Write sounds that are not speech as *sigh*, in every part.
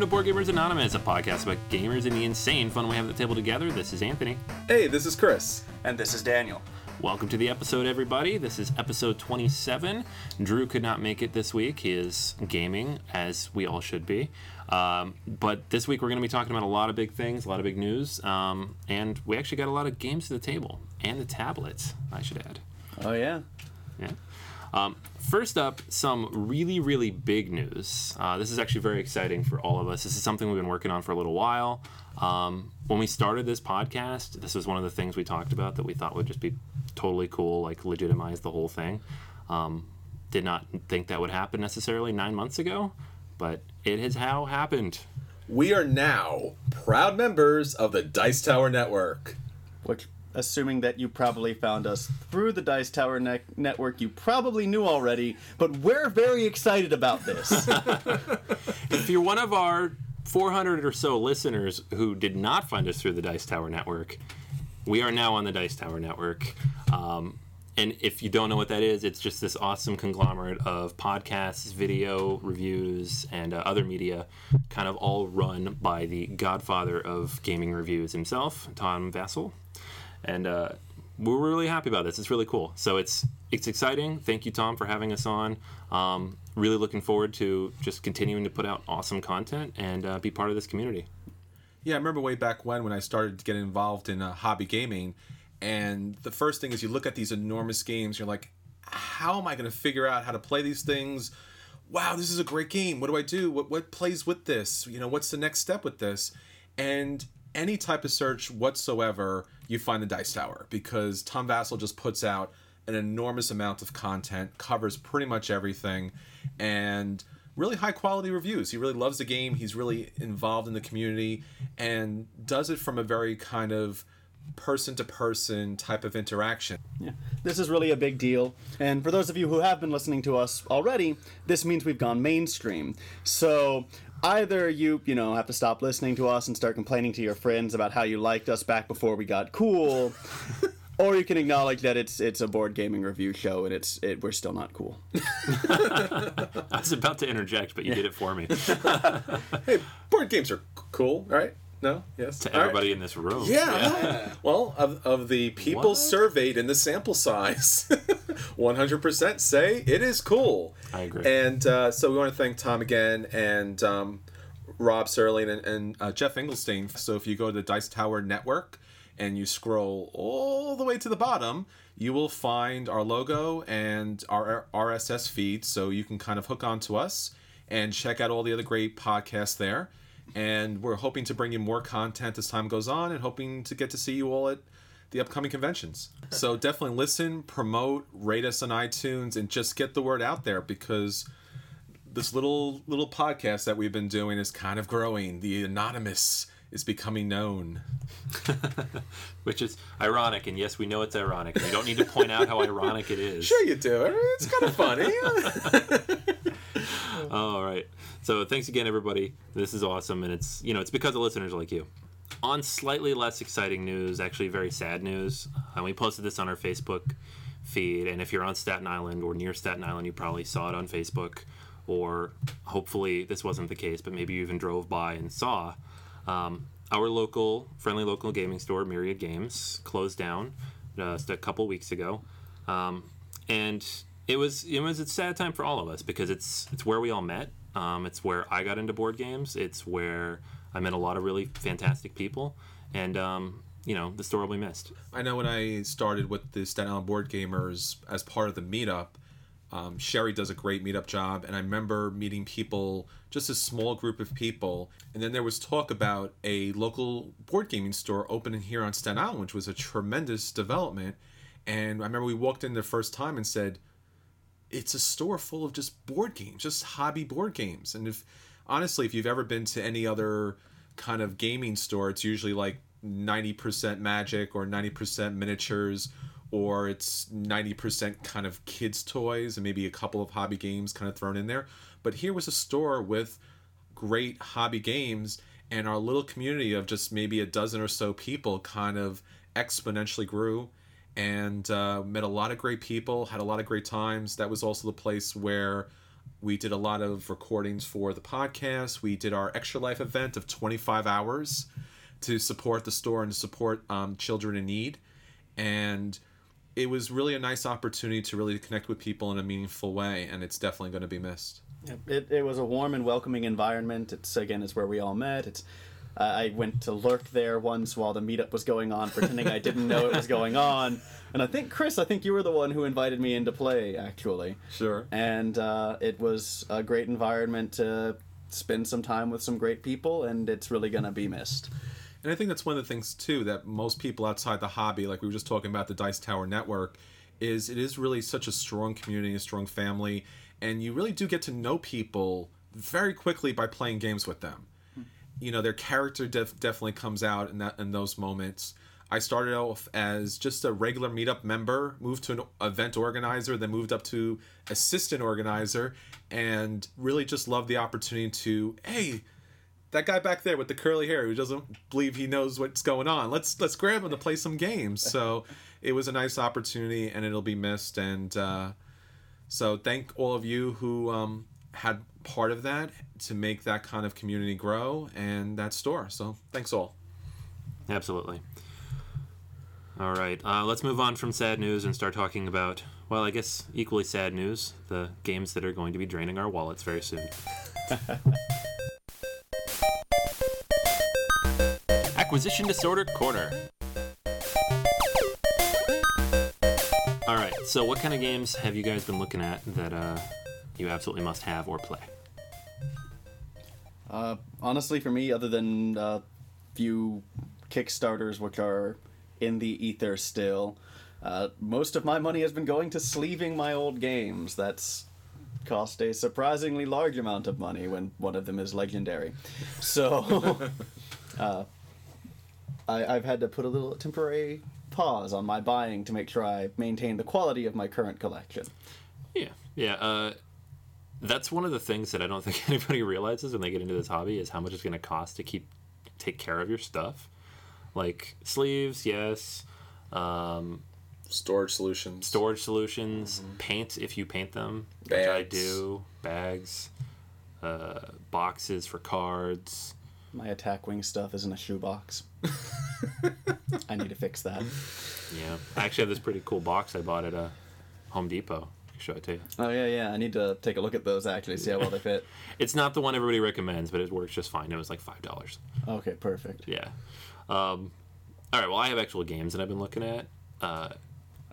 Welcome to Board Gamers Anonymous, a podcast about gamers and the insane fun we have at the table together. This is Anthony. Hey, this is Chris. And this is Daniel. Welcome to the episode, everybody. This is episode 27. Drew could not make it this week. He is gaming, as we all should be. Um, but this week we're going to be talking about a lot of big things, a lot of big news, um, and we actually got a lot of games to the table and the tablets. I should add. Oh yeah. Yeah. Um, first up, some really, really big news. Uh, this is actually very exciting for all of us. This is something we've been working on for a little while. Um, when we started this podcast, this was one of the things we talked about that we thought would just be totally cool, like legitimize the whole thing. Um, did not think that would happen necessarily nine months ago, but it has how happened. We are now proud members of the Dice Tower Network. Which, assuming that you probably found us through the Dice Tower ne- Network, you probably knew already, but we're very excited about this. *laughs* If you're one of our 400 or so listeners who did not find us through the Dice Tower Network, we are now on the Dice Tower Network. Um, and if you don't know what that is, it's just this awesome conglomerate of podcasts, video reviews, and uh, other media, kind of all run by the godfather of gaming reviews himself, Tom Vasel. And uh, we're really happy about this. It's really cool. So it's it's exciting. Thank you, Tom, for having us on. Um, really looking forward to just continuing to put out awesome content and uh, be part of this community. Yeah, I remember way back when when I started to get involved in uh, hobby gaming, and the first thing is you look at these enormous games, you're like, how am I going to figure out how to play these things? Wow, this is a great game. What do I do? What what plays with this? You know, what's the next step with this? And any type of search whatsoever, you find the Dice Tower because Tom Vasel just puts out an enormous amount of content, covers pretty much everything, and really high quality reviews. He really loves the game. He's really involved in the community and does it from a very kind of person to person type of interaction. yeah. This is really a big deal. And for those of you who have been listening to us already, this means we've gone mainstream. So either you, you know, have to stop listening to us and start complaining to your friends about how you liked us back before we got cool. *laughs* Or you can acknowledge that it's it's a board gaming review show and it's it, we're still not cool. *laughs* I was about to interject, but you did it for me. *laughs* Hey, board games are cool, right? No? Yes. to All right. everybody in this room. Yeah. Well, of, of the people What? surveyed in the sample size, 100% say it is cool. I agree. And uh, so we want to thank Tom again and um, Rob Serling and, and uh, Geoff Engelstein. So if you go to the Dice Tower Network and you scroll all the way to the bottom, you will find our logo and our RSS feed. So you can kind of hook on to us and check out all the other great podcasts there. And we're hoping to bring you more content as time goes on and hoping to get to see you all at the upcoming conventions. So *laughs* definitely listen, promote, rate us on iTunes, and just get the word out there because this little little podcast that we've been doing is kind of growing. The anonymous is becoming known. *laughs* Which is ironic, and yes, we know it's ironic. We don't need to point out how *laughs* ironic it is. Sure, you do. It's kind of funny. All right. So thanks again, everybody. This is awesome, and it's you know it's because of listeners like you. On slightly less exciting news, actually very sad news, uh, we posted this on our Facebook feed, and if you're on Staten Island or near Staten Island, you probably saw it on Facebook, or hopefully this wasn't the case, but maybe you even drove by and saw. Um, our local, friendly local gaming store, Myriad Games, closed down uh, just a couple weeks ago, um, and it was it was a sad time for all of us because it's it's where we all met. Um, it's where I got into board games. It's where I met a lot of really fantastic people, and um, you know the store will be missed. I know when I started with the Staten Island Board Gamers as part of the meetup, um, Sherry does a great meetup job, and I remember meeting people, just a small group of people, and then there was talk about a local board gaming store opening here on Staten Island, which was a tremendous development. And I remember we walked in the first time and said, "It's a store full of just board games, just hobby board games." And if honestly, if you've ever been to any other kind of gaming store, it's usually like 90% magic or 90% miniatures or it's 90% kind of kids toys and maybe a couple of hobby games kind of thrown in there. But here was a store with great hobby games and our little community of just maybe a dozen or so people kind of exponentially grew and uh, met a lot of great people had a lot of great times. That was also the place where We did a lot of recordings for the podcast. We did our Extra Life event of 25 hours to support the store and to support um, children in need. And it was really a nice opportunity to really connect with people in a meaningful way, and it's definitely going to be missed. It, it was a warm and welcoming environment. It's again, it's where we all met. It's uh, I went to lurk there once while the meetup was going on, pretending I didn't know it was going on. And I think Chris, I think you were the one who invited me into play, actually. Sure. And uh, it was a great environment to spend some time with some great people, and it's really gonna be missed. And I think that's one of the things too that most people outside the hobby, like we were just talking about the Dice Tower Network, is it is really such a strong community, a strong family, and you really do get to know people very quickly by playing games with them. You know, their character def- definitely comes out in that in those moments. I started off as just a regular meetup member, moved to an event organizer, then moved up to assistant organizer, and really just loved the opportunity to, hey, that guy back there with the curly hair who doesn't believe he knows what's going on. Let's let's grab him to play some games. So it was a nice opportunity, and it'll be missed. And uh, so thank all of you who um, had part of that to make that kind of community grow and that store. So thanks all. Absolutely. All right, uh, let's move on from sad news and start talking about, well, I guess equally sad news the games that are going to be draining our wallets very soon. *laughs* Acquisition Disorder Corner. All right, so what kind of games have you guys been looking at that uh, you absolutely must have or play? Uh, honestly, for me, other than a few Kickstarters which are in the ether still, uh, most of my money has been going to sleeving my old games. That's cost a surprisingly large amount of money when one of them is legendary. So, *laughs* uh, I, I've had to put a little temporary pause on my buying to make sure I maintain the quality of my current collection. Yeah, yeah. Uh, that's one of the things that I don't think *laughs* anybody realizes when they get into this hobby is how much it's going to cost to keep take care of your stuff. Like sleeves, yes. Um, Storage solutions. storage solutions, paint if you paint them, which I Bags. do. Bags, uh, boxes for cards. My attack wing stuff is in a shoebox. *laughs* I need to fix that. Yeah, I actually have this pretty cool box I bought at a Home Depot. I can show it to you. Oh yeah, yeah. I need to take a look at those actually, see how well they fit. *laughs* It's not the one everybody recommends, but it works just fine. It was like five dollars. Okay, perfect. Yeah. Um, all right. Well, I have actual games that I've been looking at. Uh,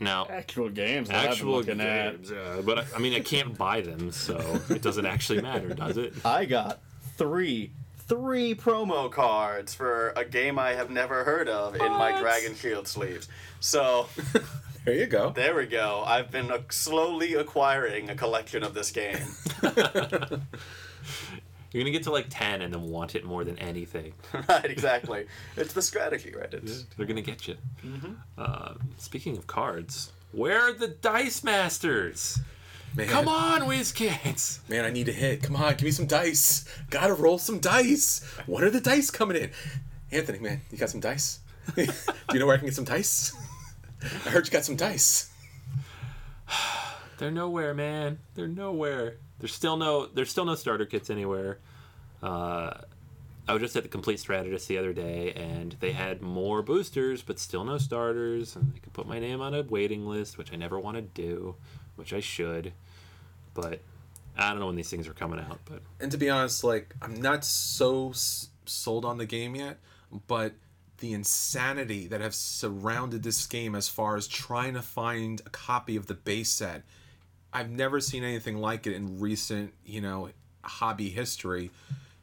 now, Actual games. That actual I've been looking at. games, yeah, but I, I mean, I can't buy them, so it doesn't actually matter, does it? *laughs* I got three, three promo cards for a game I have never heard of in my Dragon Shield sleeves. So *laughs* There you go. there we go. I've been uh, slowly acquiring a collection of this game. *laughs* *laughs* You're gonna get to like ten and then want it more than anything. *laughs* right, exactly. It's the strategy, right? It's They're gonna get you. Mm-hmm. Uh, speaking of cards, where are the Dice Masters? Man, Come on, WizKids! Man, I need a hit. Come on, give me some dice. Gotta roll some dice. What are the dice coming in? Anthony, man, you got some dice? Do you know where I can get some dice? I heard you got some dice. *sighs* They're nowhere, man. They're nowhere. There's still no. There's still no starter kits anywhere. Uh, I was just at the Complete Strategist the other day, and they had more boosters, but still no starters. And I could put my name on a waiting list, which I never want to do, which I should. But I don't know when these things are coming out. But And to be honest, like I'm not so s- sold on the game yet, but the insanity that have surrounded this game as far as trying to find a copy of the base set, I've never seen anything like it in recent, you know, hobby history.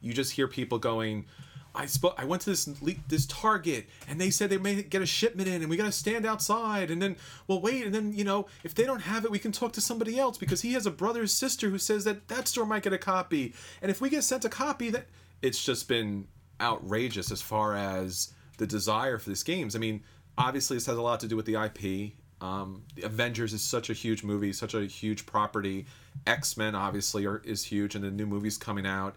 You just hear people going, I spoke. I went to this this Target, and they said they may get a shipment in, and we got to stand outside. And then, well, wait, and then you know, if they don't have it, we can talk to somebody else because he has a brother or sister who says that that store might get a copy. And if we get sent a copy, that it's just been outrageous as far as the desire for these games. I mean, obviously, this has a lot to do with the IP. Um, the Avengers is such a huge movie, such a huge property. X Men obviously are, is huge, and the new movie's coming out.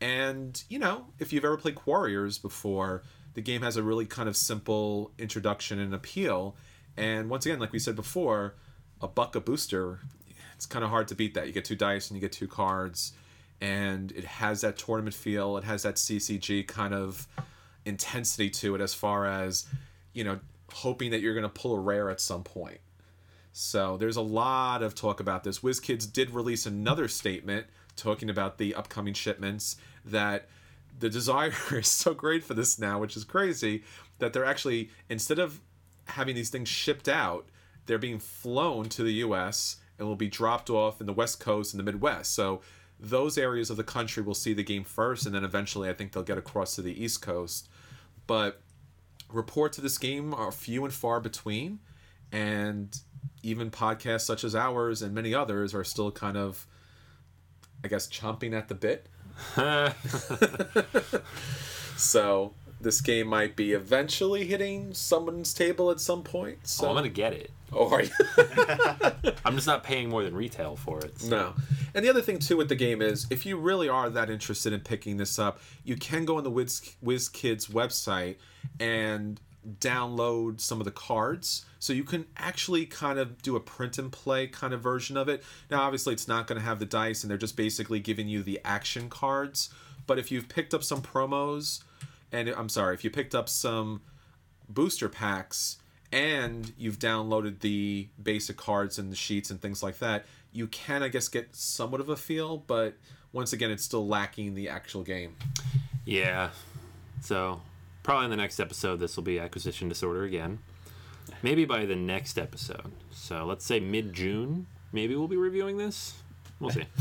And you know, if you've ever played Quarriors before, the game has a really kind of simple introduction and appeal. And once again, like we said before, a buck a booster, It's kind of hard to beat that. You get two dice and you get two cards, and it has that tournament feel. It has that CCG kind of intensity to it, as far as you know, hoping that you're going to pull a rare at some point. So there's a lot of talk about this. WizKids did release another statement talking about the upcoming shipments that the desire *laughs* is so great for this now, which is crazy, that they're actually instead of having these things shipped out, they're being flown to the US and will be dropped off in the West Coast and the Midwest. So those areas of the country will see the game first and then eventually I think they'll get across to the East Coast. But reports of this game are few and far between and even podcasts such as ours and many others are still kind of I guess chomping at the bit. *laughs* so this game might be eventually hitting someone's table at some point. So Oh, I'm gonna get it. Oh, are you? *laughs* I'm just not paying more than retail for it. so- no. And the other thing too with the game is, if you really are that interested in picking this up, you can go on the WizKids website and download some of the cards. So you can actually kind of do a print and play kind of version of it. Now, obviously, it's not going to have the dice, and they're just basically giving you the action cards. But if you've picked up some promos, and I'm sorry, if you picked up some booster packs and you've downloaded the basic cards and the sheets and things like that, you can, I guess, get somewhat of a feel, but once again, it's still lacking the actual game. Yeah. So probably in the next episode, this will be acquisition disorder again. Maybe by the next episode. So let's say mid June. Maybe we'll be reviewing this. We'll see. *laughs*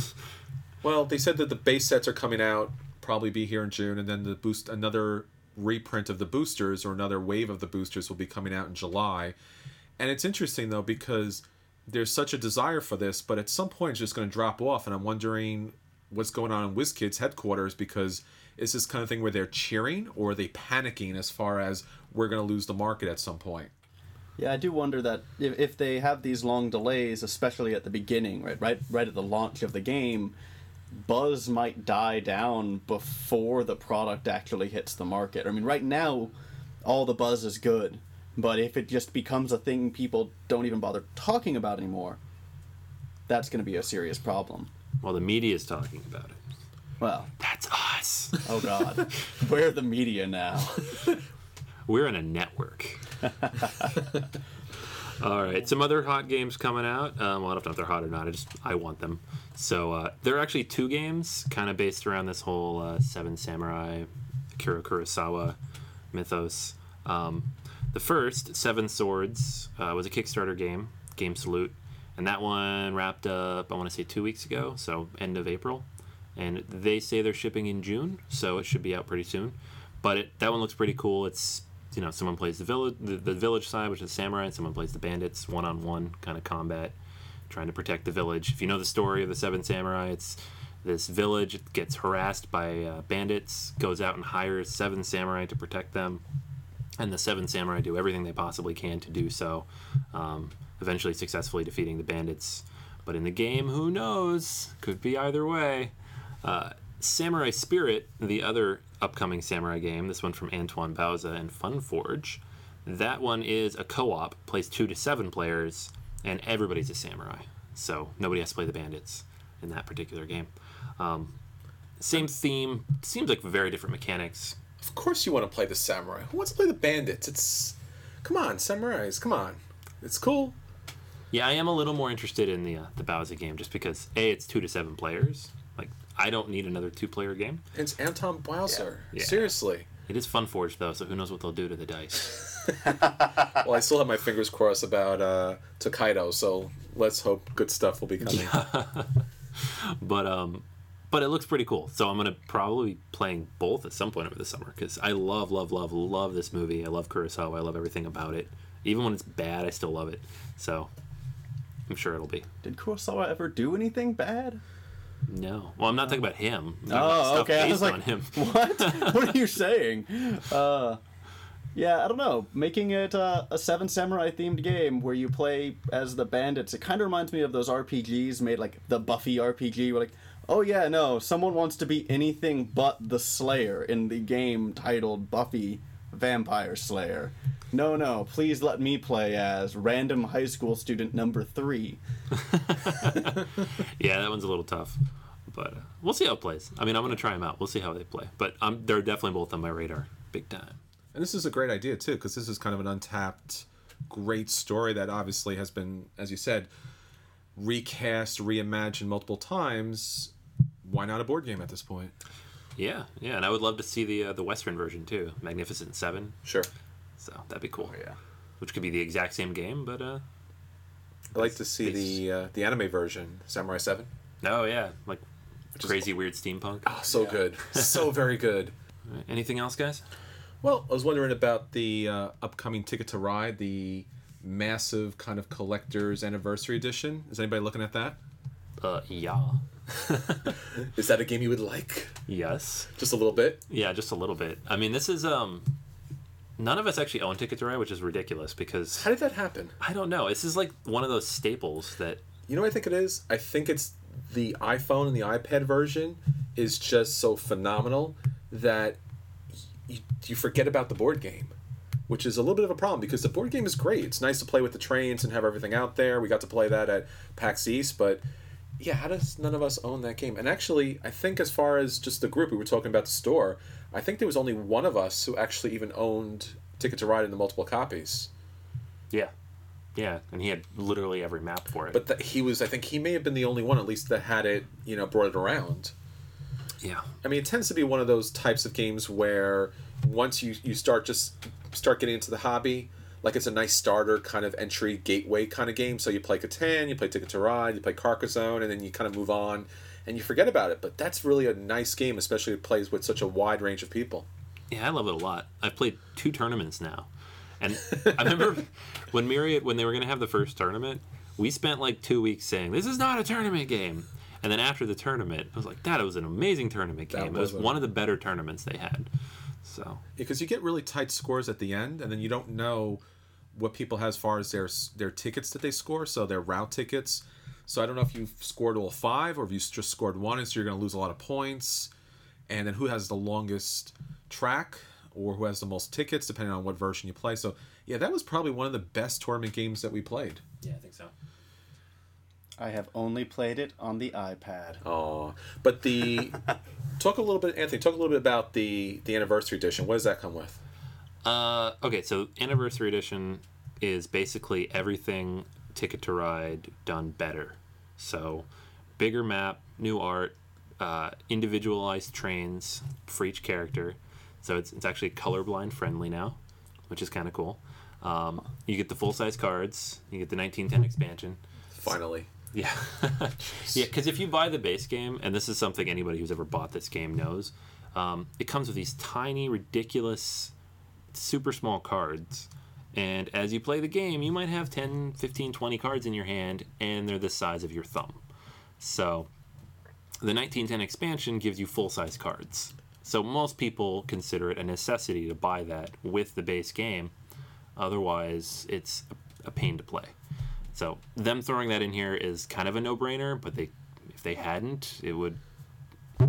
Well, they said that the base sets are coming out, probably be here in June, and then the boost another reprint of the boosters or another wave of the boosters will be coming out in July. And it's interesting though because there's such a desire for this, but at some point it's just going to drop off, and I'm wondering what's going on in WizKids headquarters because it's this kind of thing where they're cheering or are they panicking as far as we're going to lose the market at some point? Yeah, I do wonder that if, if they have these long delays, especially at the beginning, right, right, right at the launch of the game, buzz might die down before the product actually hits the market. I mean, right now, all the buzz is good, but if it just becomes a thing people don't even bother talking about anymore, that's going to be a serious problem. Well, the media is talking about it. Well, That's us. oh god, *laughs* we're the media now. We're in a network. *laughs* All right, some other hot games coming out. Um, well, I don't know if they're hot or not. I just I want them. So uh, there are actually two games, kind of based around this whole uh, Seven Samurai, Akira Kurosawa mythos. Um, the first, Seven Swords, uh, was a Kickstarter game, Game Salute, and that one wrapped up. I want to say two weeks ago, so end of April, and they say they're shipping in June, so it should be out pretty soon. But it, that one looks pretty cool. It's you know someone plays the village the, the village side which is samurai and someone plays the bandits one-on-one kind of combat trying to protect the village. If you know the story of the seven samurai it's this village gets harassed by uh, bandits goes out and hires seven samurai to protect them and the seven samurai do everything they possibly can to do so um, eventually successfully defeating the bandits. But in the game who knows? Could be either way. Uh, Samurai Spirit, the other upcoming samurai game, this one from Antoine Bauza and Funforge, that one is a co-op, plays two to seven players, and everybody's a samurai. So nobody has to play the bandits in that particular game. Um, same theme, seems like very different mechanics. Of course, you want to play the samurai. Who wants to play the bandits? It's come on, samurais. Come on, it's cool. Yeah, I am a little more interested in the uh, the Bauza game just because a it's two to seven players. Like I don't need another two player game. It's Antoine Bauza. Yeah. Seriously. It is Funforge though, so who knows what they'll do to the dice. *laughs* Well, I still have my fingers crossed about uh, Tokaido, so let's hope good stuff will be coming. *laughs* but um but it looks pretty cool so i'm gonna probably be playing both at some point over the summer because i love love love love this movie i love kurosawa i love everything about it even when it's bad i still love it so i'm sure it'll be Did Kurosawa ever do anything bad? No well i'm not talking about him I'm talking about Oh, stuff okay. I based was like, on him *laughs* what? what are you saying? Uh, yeah, I don't know. Making it uh, a Seven Samurai themed game where you play as the bandits, it kind of reminds me of those RPGs made like the Buffy RPG, where like, oh yeah, no, someone wants to be anything but the Slayer in the game titled Buffy Vampire Slayer. No, no, please let me play as random high school student number three. *laughs* Yeah, that one's a little tough, but uh, we'll see how it plays. I mean, I'm gonna try them out. We'll see how they play, but um, they're definitely both on my radar, big time. And this is a great idea too, because this is kind of an untapped, great story that obviously has been, as you said, recast, reimagined multiple times. Why not a board game at this point? Yeah, yeah, and I would love to see the uh, the Western version too, Magnificent Seven. Sure. So that'd be cool. yeah. Which could be the exact same game, but uh, I'd like to see the uh, the anime version, Samurai Seven. oh yeah, like is crazy weird steampunk. Oh, so good, so *laughs* very good. Anything else, guys? Well, I was wondering about the uh, upcoming Ticket to Ride, the massive kind of collector's anniversary edition. Is anybody looking at that? Uh, yeah, *laughs* Is that a game you would like? yes, Just a little bit. yeah, just a little bit. I mean, this is um, none of us actually own Ticket to Ride, which is ridiculous because How did that happen? I don't know. This is like one of those staples that You know what I think it is? I think it's the iPhone and the iPad version is just so phenomenal that you, you forget about the board game, which is a little bit of a problem because the board game is great. It's nice to play with the trains and have everything out there. We got to play that at PAX East, but yeah, how does none of us own that game? And actually, I think as far as just the group, we were talking about the store, I think there was only one of us who actually even owned Ticket to Ride in the multiple copies. yeah, yeah, and he had literally every map for it. But that he was, I think he may have been the only one, at least, that had it, you know, brought it around. yeah, I mean, it tends to be one of those types of games where once you, you start just start getting into the hobby, like it's a nice starter kind of entry gateway kind of game. So you play Catan, you play Ticket to Ride, you play Carcassonne, and then you kind of move on and you forget about it. But that's really a nice game, especially it plays with such a wide range of people. Yeah, I love it a lot. I've played two tournaments now, and *laughs* I remember when Myriad when they were going to have the first tournament, we spent like two weeks saying this is not a tournament game, and then after the tournament, I was like, that was an amazing tournament game. It was was a- one of the better tournaments they had. So because you get really tight scores at the end, and then you don't know what people have as far as their their tickets that they score, so their route tickets. So I don't know if you've scored all five or if you just scored one, and so you're going to lose a lot of points. And then who has the longest track or who has the most tickets, depending on what version you play. So yeah, that was probably one of the best tournament games that we played. yeah, I think so. I have only played it on the iPad. Oh, but the *laughs* talk a little bit, Anthony. Talk a little bit about the the anniversary edition. What does that come with? Uh, okay, so anniversary edition is basically everything Ticket to Ride done better. So, bigger map, new art, uh, individualized trains for each character. So it's it's actually colorblind friendly now, which is kind of cool. Um, you get the full size cards. You get the 1910 expansion. Finally, Yeah. *laughs* yeah, because if you buy the base game, and this is something anybody who's ever bought this game knows, um, it comes with these tiny, ridiculous, super small cards. And as you play the game, you might have 10, 15, 20 cards in your hand, and they're the size of your thumb. So the 1910 expansion gives you full size cards. So most people consider it a necessity to buy that with the base game. Otherwise, it's a pain to play. So them throwing that in here is kind of a no-brainer, but they if they hadn't, it would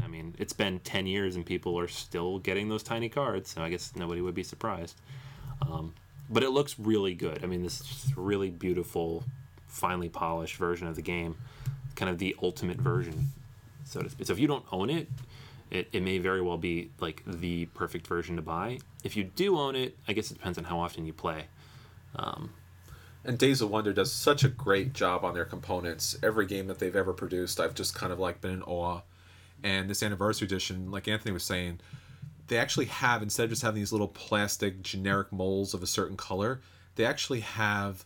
I mean, it's been 10 years and people are still getting those tiny cards, so I guess nobody would be surprised. Um, but it looks really good. I mean, this is really beautiful, finely polished version of the game, kind of the ultimate version, so to speak. So if you don't own it, it, it may very well be like the perfect version to buy. If you do own it, I guess it depends on how often you play. And Days of Wonder does such a great job on their components. Every game that they've ever produced, I've just kind of like been in awe. And this anniversary edition, like Anthony was saying, they actually have instead of just having these little plastic generic molds of a certain color, they actually have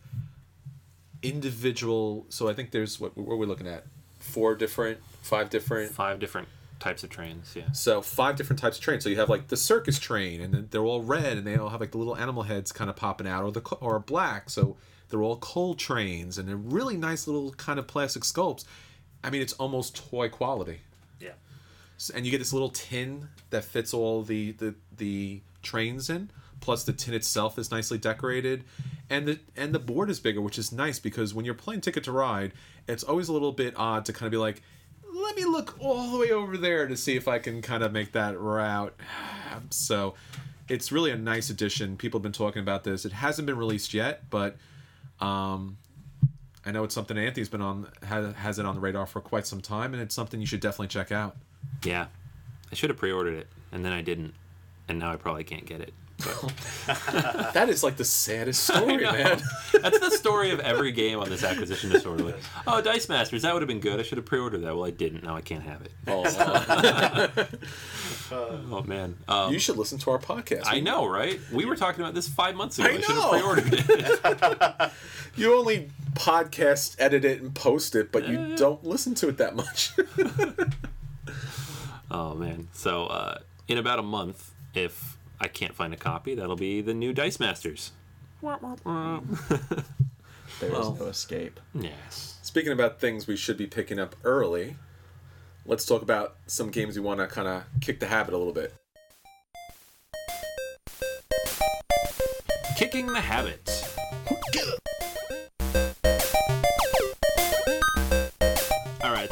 individual. So I think there's what, what are we looking at? Four different, five different Five different types of trains, yeah. so five different types of trains. So you have like the circus train, and then they're all red, and they all have like the little animal heads kind of popping out, or the or black. So they're all coal trains, and they're really nice little kind of plastic sculpts. I mean, it's almost toy quality. And you get this little tin that fits all the the, the trains in. Plus, the tin itself is nicely decorated, and the and the board is bigger, which is nice because when you're playing Ticket to Ride, it's always a little bit odd to kind of be like, let me look all the way over there to see if I can kind of make that route. *sighs* So, it's really a nice addition. People have been talking about this. It hasn't been released yet, but um, I know it's something Anthony's been on has, has it on the radar for quite some time, and it's something you should definitely check out. Yeah, I should have pre-ordered it, and then I didn't, and now I probably can't get it. *laughs* That is like the saddest *laughs* story, man. that's the story of every game on this *laughs* acquisition disorderly. Oh, Dice Masters, that would have been good. I should have pre-ordered that. Well, I didn't. Now I can't have it. Oh, Oh man, um, you should listen to our podcast. I know, right? We were talking about this five months ago. I I, should have pre-ordered it. You only podcast edit it and post it, but you don't listen to it that much. Oh man. So uh, in about a month, if I can't find a copy, that'll be the new Dice Masters. *laughs* There is Well. no escape. yes. Speaking about things we should be picking up early, let's talk about some games we want to kind of kick the habit a little bit. Kicking the habit.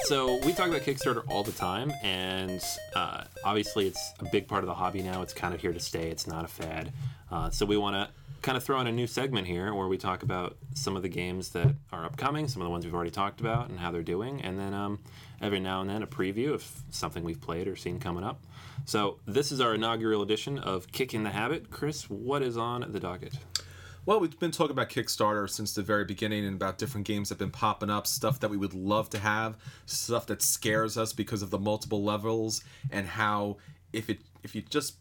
So we talk about Kickstarter all the time, and uh, obviously it's a big part of the hobby now. It's kind of here to stay. It's not a fad. Uh, so we want to kind of throw in a new segment here where we talk about some of the games that are upcoming, some of the ones we've already talked about, and how they're doing, and then um, every now and then a preview of something we've played or seen coming up. So this is our inaugural edition of Kicking the Habit. Chris, what is on the docket? Well, we've been talking about Kickstarter since the very beginning and about different games that have been popping up, stuff that we would love to have, stuff that scares us because of the multiple levels and how if it if you just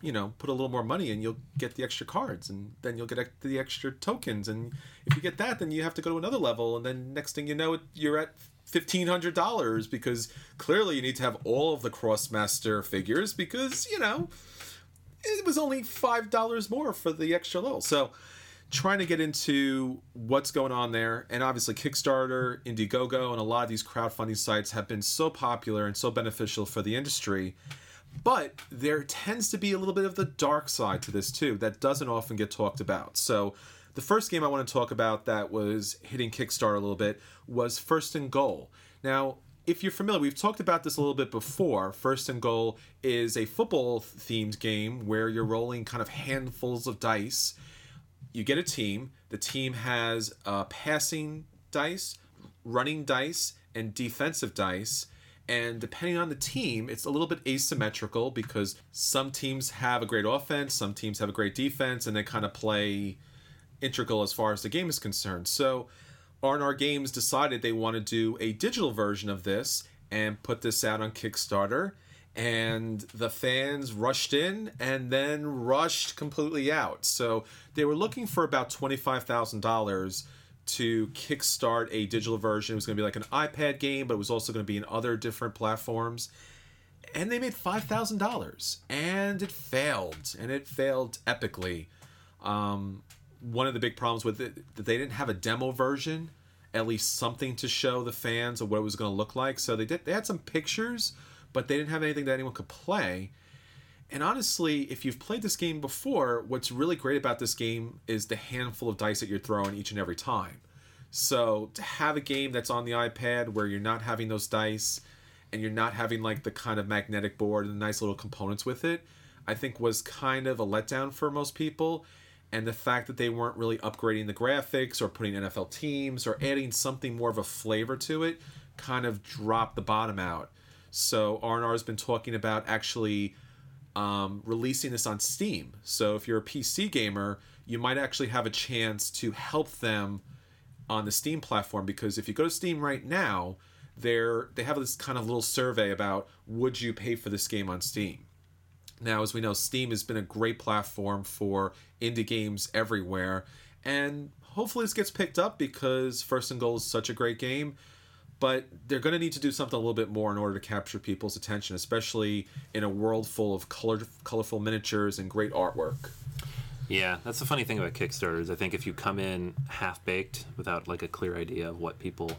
you know put a little more money in, you'll get the extra cards and then you'll get the extra tokens and if you get that, then you have to go to another level and then next thing you know, you're at fifteen hundred dollars because clearly you need to have all of the Crossmaster figures because you know it was only five dollars more for the extra level. So trying to get into what's going on there and obviously kickstarter indiegogo and a lot of these crowdfunding sites have been so popular and so beneficial for the industry but there tends to be a little bit of the dark side to this too that doesn't often get talked about so the first game i want to talk about that was hitting kickstarter a little bit was first and goal now if you're familiar, we've talked about this a little bit before. First and Goal is a football themed game where you're rolling kind of handfuls of dice. You get a team. The team has uh, passing dice, running dice, and defensive dice. And depending on the team, it's a little bit asymmetrical because some teams have a great offense, some teams have a great defense, and they kind of play integral as far as the game is concerned. So R&R Games decided they want to do a digital version of this and put this out on Kickstarter. And the fans rushed in and then rushed completely out. So they were looking for about $25,000 to kickstart a digital version. It was going to be like an iPad game, but it was also going to be in other different platforms. And they made $5,000 and it failed. And it failed epically. Um, one of the big problems with it that they didn't have a demo version at least something to show the fans of what it was going to look like so they did they had some pictures but they didn't have anything that anyone could play. And honestly if you've played this game before what's really great about this game is the handful of dice that you're throwing each and every time. So to have a game that's on the ipad where you're not having those dice and you're not having like the kind of magnetic board and the nice little components with it i think was kind of a letdown for most people. And the fact that they weren't really upgrading the graphics or putting NFL teams or adding something more of a flavor to it kind of dropped the bottom out. So R&R has been talking about actually um, releasing this on Steam. So if you're a PC gamer, you might actually have a chance to help them on the Steam platform because if you go to Steam right now, they're they have this kind of little survey about would you pay for this game on Steam. Now, as we know, Steam has been a great platform for indie games everywhere, and hopefully this gets picked up because First and Goal is such a great game. But they're going to need to do something a little bit more in order to capture people's attention, especially in a world full of color, colorful miniatures and great artwork. Yeah, that's the funny thing about Kickstarters. I think if you come in half baked without like a clear idea of what people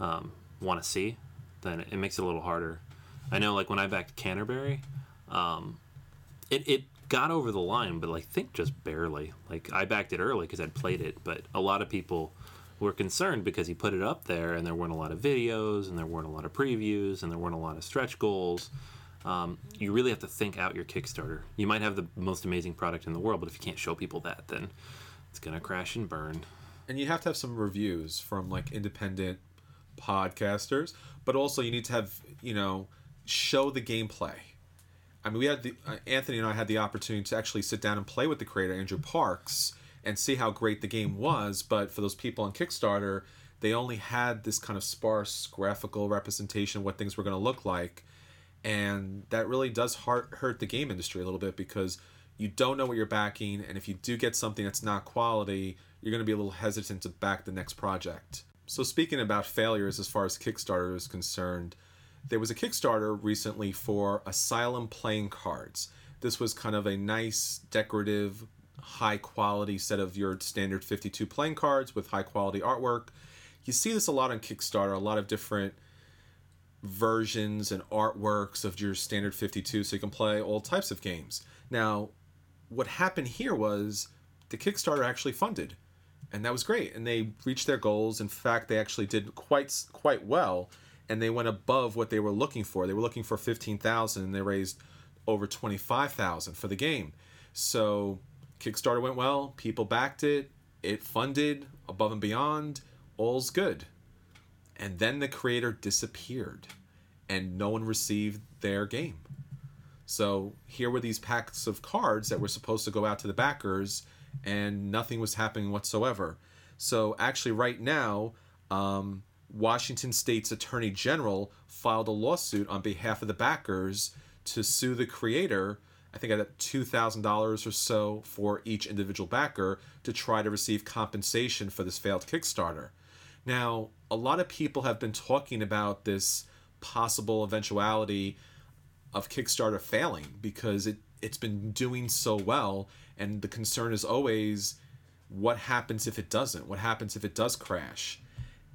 um, want to see, then it makes it a little harder. I know, like when I backed Canterbury, um, it it got over the line, but like think just barely. Like I backed it early because I'd played it, but a lot of people were concerned because he put it up there and there weren't a lot of videos and there weren't a lot of previews and there weren't a lot of stretch goals. um, you really have to think out your Kickstarter. You might have the most amazing product in the world, but if you can't show people that, then it's gonna crash and burn. and you have to have some reviews from like independent podcasters but also you need to have you know show the gameplay i mean we had the uh, anthony and i had the opportunity to actually sit down and play with the creator andrew parks and see how great the game was but for those people on kickstarter they only had this kind of sparse graphical representation of what things were going to look like and that really does hurt, hurt the game industry a little bit because you don't know what you're backing and if you do get something that's not quality you're going to be a little hesitant to back the next project. So speaking about failures as far as kickstarter is concerned there was a kickstarter recently for asylum playing cards. This was kind of a nice decorative high quality set of your standard 52 playing cards with high quality artwork you see this a lot on kickstarter a lot of different versions and artworks of your standard 52 so you can play all types of games. Now, what happened here was the Kickstarter actually funded and that was great and they reached their goals. In fact, they actually did quite quite well and they went above what they were looking for. They were looking for 15,000 and they raised over 25,000 for the game. So, Kickstarter went well, people backed it, it funded above and beyond, all's good. And then the creator disappeared and no one received their game. So here were these packs of cards that were supposed to go out to the backers and nothing was happening whatsoever. So actually right now um, washington state's attorney general filed a lawsuit on behalf of the backers to sue the creator i think at $2000 or so for each individual backer to try to receive compensation for this failed kickstarter now, a lot of people have been talking about this possible eventuality of Kickstarter failing because it, it's been doing so well. And the concern is always what happens if it doesn't? What happens if it does crash?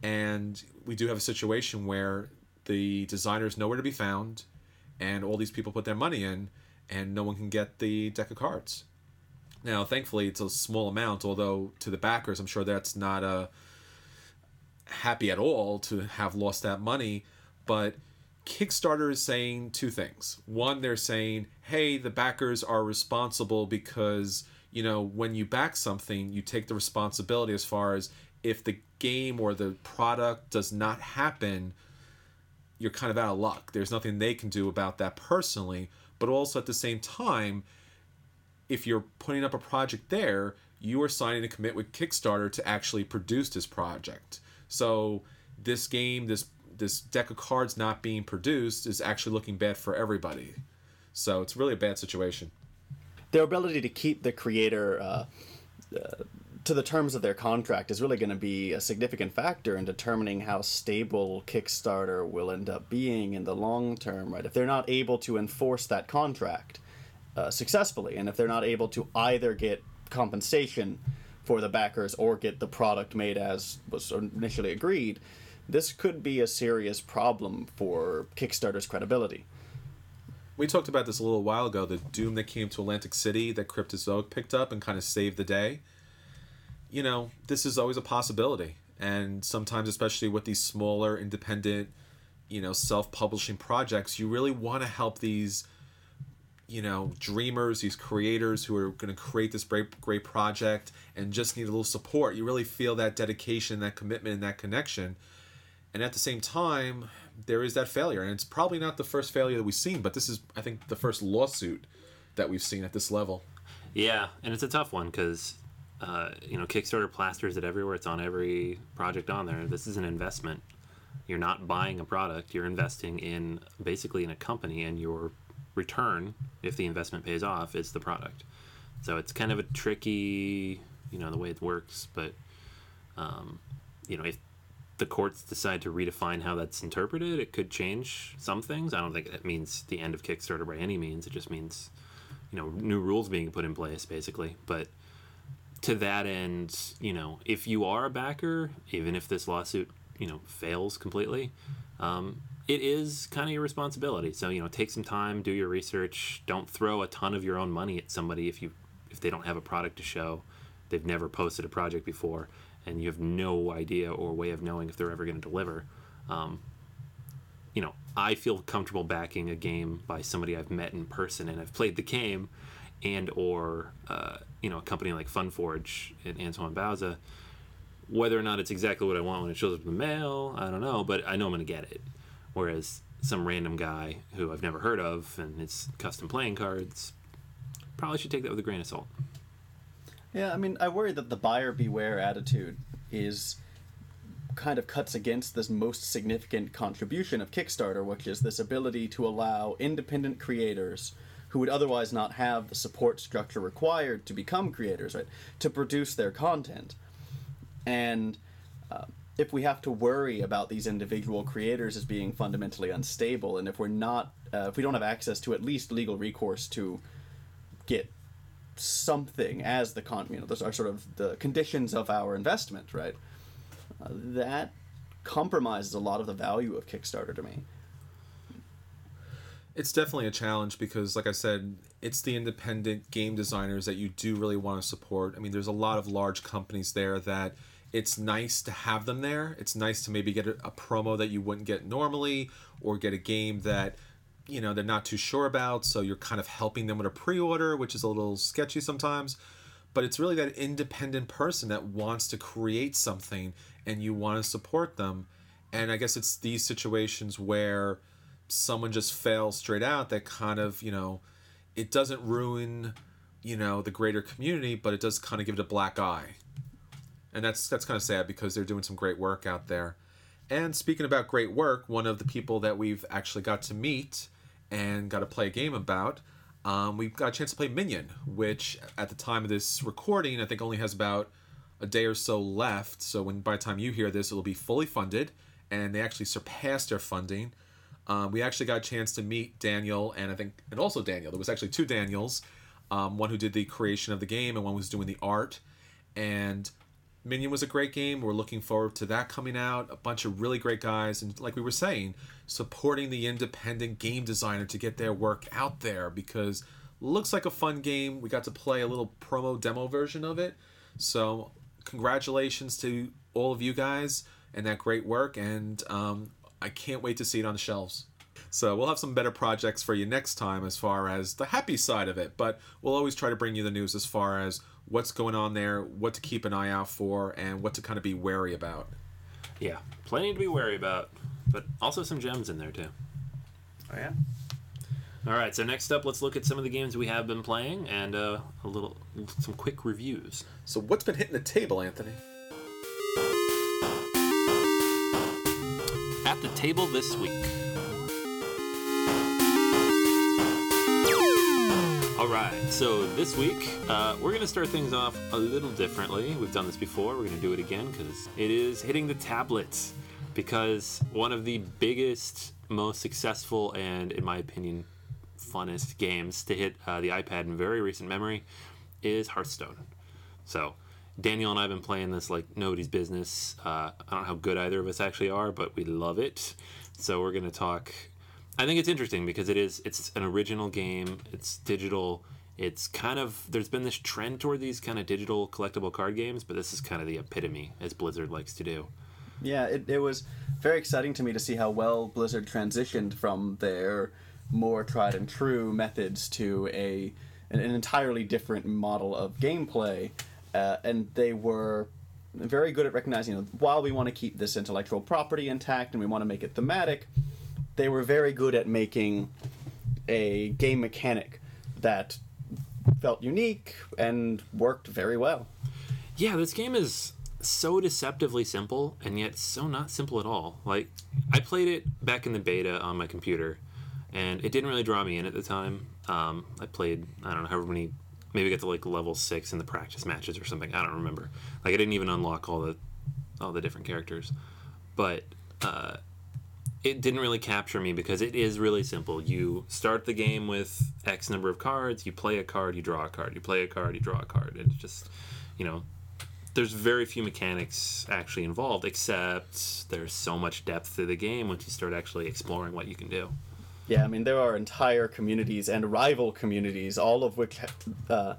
And we do have a situation where the designer is nowhere to be found, and all these people put their money in, and no one can get the deck of cards. Now, thankfully, it's a small amount, although to the backers, I'm sure that's not a happy at all to have lost that money. But Kickstarter is saying two things. One, they're saying, hey, the backers are responsible because, you know, when you back something, you take the responsibility as far as if the game or the product does not happen, you're kind of out of luck. There's nothing they can do about that personally. But also at the same time, if you're putting up a project there, you are signing a commit with Kickstarter to actually produce this project. So this game, this this deck of cards not being produced is actually looking bad for everybody. So it's really a bad situation. Their ability to keep the creator uh, uh, to the terms of their contract is really going to be a significant factor in determining how stable Kickstarter will end up being in the long term, right? If they're not able to enforce that contract uh, successfully, and if they're not able to either get compensation for the backers or get the product made as was initially agreed, this could be a serious problem for Kickstarter's credibility. We talked about this a little while ago the doom that came to Atlantic City that Cryptozoic picked up and kind of saved the day. You know, this is always a possibility. And sometimes, especially with these smaller, independent, you know, self publishing projects, you really want to help these you know dreamers these creators who are going to create this great great project and just need a little support. You really feel that dedication that commitment and that connection. And at the same time there is that failure. And it's probably not the first failure that we've seen but this is i think the first lawsuit that we've seen at this level. Yeah, and it's a tough one because uh, you know Kickstarter plasters it everywhere. It's on every project on there. This is an investment. You're not buying a product. You're investing in basically in a company, and your return, if the investment pays off, is the product. So it's kind of a tricky, you know, the way it works. But um, you know, if the courts decide to redefine how that's interpreted, it could change some things. I don't think that means the end of Kickstarter by any means. It just means, you know, new rules being put in place, basically. But to that end, you know, if you are a backer, even if this lawsuit, you know, fails completely, um, it is kind of your responsibility. So you know, take some time, do your research. Don't throw a ton of your own money at somebody if you if they don't have a product to show, they've never posted a project before, and you have no idea or way of knowing if they're ever going to deliver. Um, you know, I feel comfortable backing a game by somebody I've met in person and I've played the game, and or uh, you know, a company like FunForge and Antoine Bauza. Whether or not it's exactly what I want when it shows up in the mail, I don't know, but I know I'm going to get it. Whereas some random guy who I've never heard of and it's custom playing cards, probably should take that with a grain of salt. Yeah, I mean, I worry that the buyer beware attitude is kind of cuts against this most significant contribution of Kickstarter, which is this ability to allow independent creators who would otherwise not have the support structure required to become creators, right, to produce their content. And uh, if we have to worry about these individual creators as being fundamentally unstable, and if we're not, uh, if we don't have access to at least legal recourse to get something as the con, you know, those are sort of the conditions of our investment, right? Uh, that compromises a lot of the value of Kickstarter to me. It's definitely a challenge because, like I said, it's the independent game designers that you do really want to support. I mean, there's a lot of large companies there that it's nice to have them there. It's nice to maybe get a, a promo that you wouldn't get normally or get a game that you know they're not too sure about so you're kind of helping them with a pre-order which is a little sketchy sometimes but it's really that independent person that wants to create something and you want to support them and i guess it's these situations where someone just fails straight out that kind of you know it doesn't ruin you know the greater community but it does kind of give it a black eye and that's that's kind of sad because they're doing some great work out there and speaking about great work, one of the people that we've actually got to meet and got to play a game about, um, we got a chance to play Minion, which at the time of this recording, I think only has about a day or so left. So when by the time you hear this, it'll be fully funded, and they actually surpassed their funding. Um, we actually got a chance to meet Daniel and I think and also Daniel. There was actually two Daniels, um, one who did the creation of the game and one was doing the art, and Minion was a great game. We're looking forward to that coming out. A bunch of really great guys, and like we were saying, supporting the independent game designer to get their work out there because looks like a fun game. We got to play a little promo demo version of it. So congratulations to all of you guys and that great work, and um, I can't wait to see it on the shelves. So we'll have some better projects for you next time as far as the happy side of it, but we'll always try to bring you the news as far as what's going on there, what to keep an eye out for, and what to kind of be wary about. Yeah, plenty to be wary about, but also some gems in there too. Oh yeah. All right, so next up, let's look at some of the games we have been playing and uh, a little, some quick reviews. So what's been hitting the table, Anthony? At the table this week. All right, so this week uh, we're going to start things off a little differently. We've done this before, we're going to do it again because it is hitting the tablets. Because one of the biggest, most successful, and in my opinion, funnest games to hit uh, the iPad in very recent memory is Hearthstone. So, Daniel and I have been playing this like nobody's business. Uh, I don't know how good either of us actually are, but we love it. So, we're going to talk I think it's interesting because it is it's an original game. It's digital. It's kind of there's been this trend toward these kind of digital collectible card games, but this is kind of the epitome as Blizzard likes to do. Yeah, it, it was very exciting to me to see how well Blizzard transitioned from their more tried and true methods to a an, an entirely different model of gameplay, uh, and they were very good at recognizing you know, while we want to keep this intellectual property intact and we want to make it thematic, they were very good at making a game mechanic that felt unique and worked very well. Yeah, this game is so deceptively simple and yet so not simple at all. Like I played it back in the beta on my computer and it didn't really draw me in at the time. Um, I played I don't know however many maybe get to like level six in the practice matches or something. I don't remember. Like I didn't even unlock all the all the different characters, but uh, it didn't really capture me because it is really simple. You start the game with X number of cards, you play a card, you draw a card, you play a card, you draw a card. It's just, you know, there's very few mechanics actually involved, except there's so much depth to the game once you start actually exploring what you can do. Yeah, I mean, there are entire communities and rival communities, all of which uh,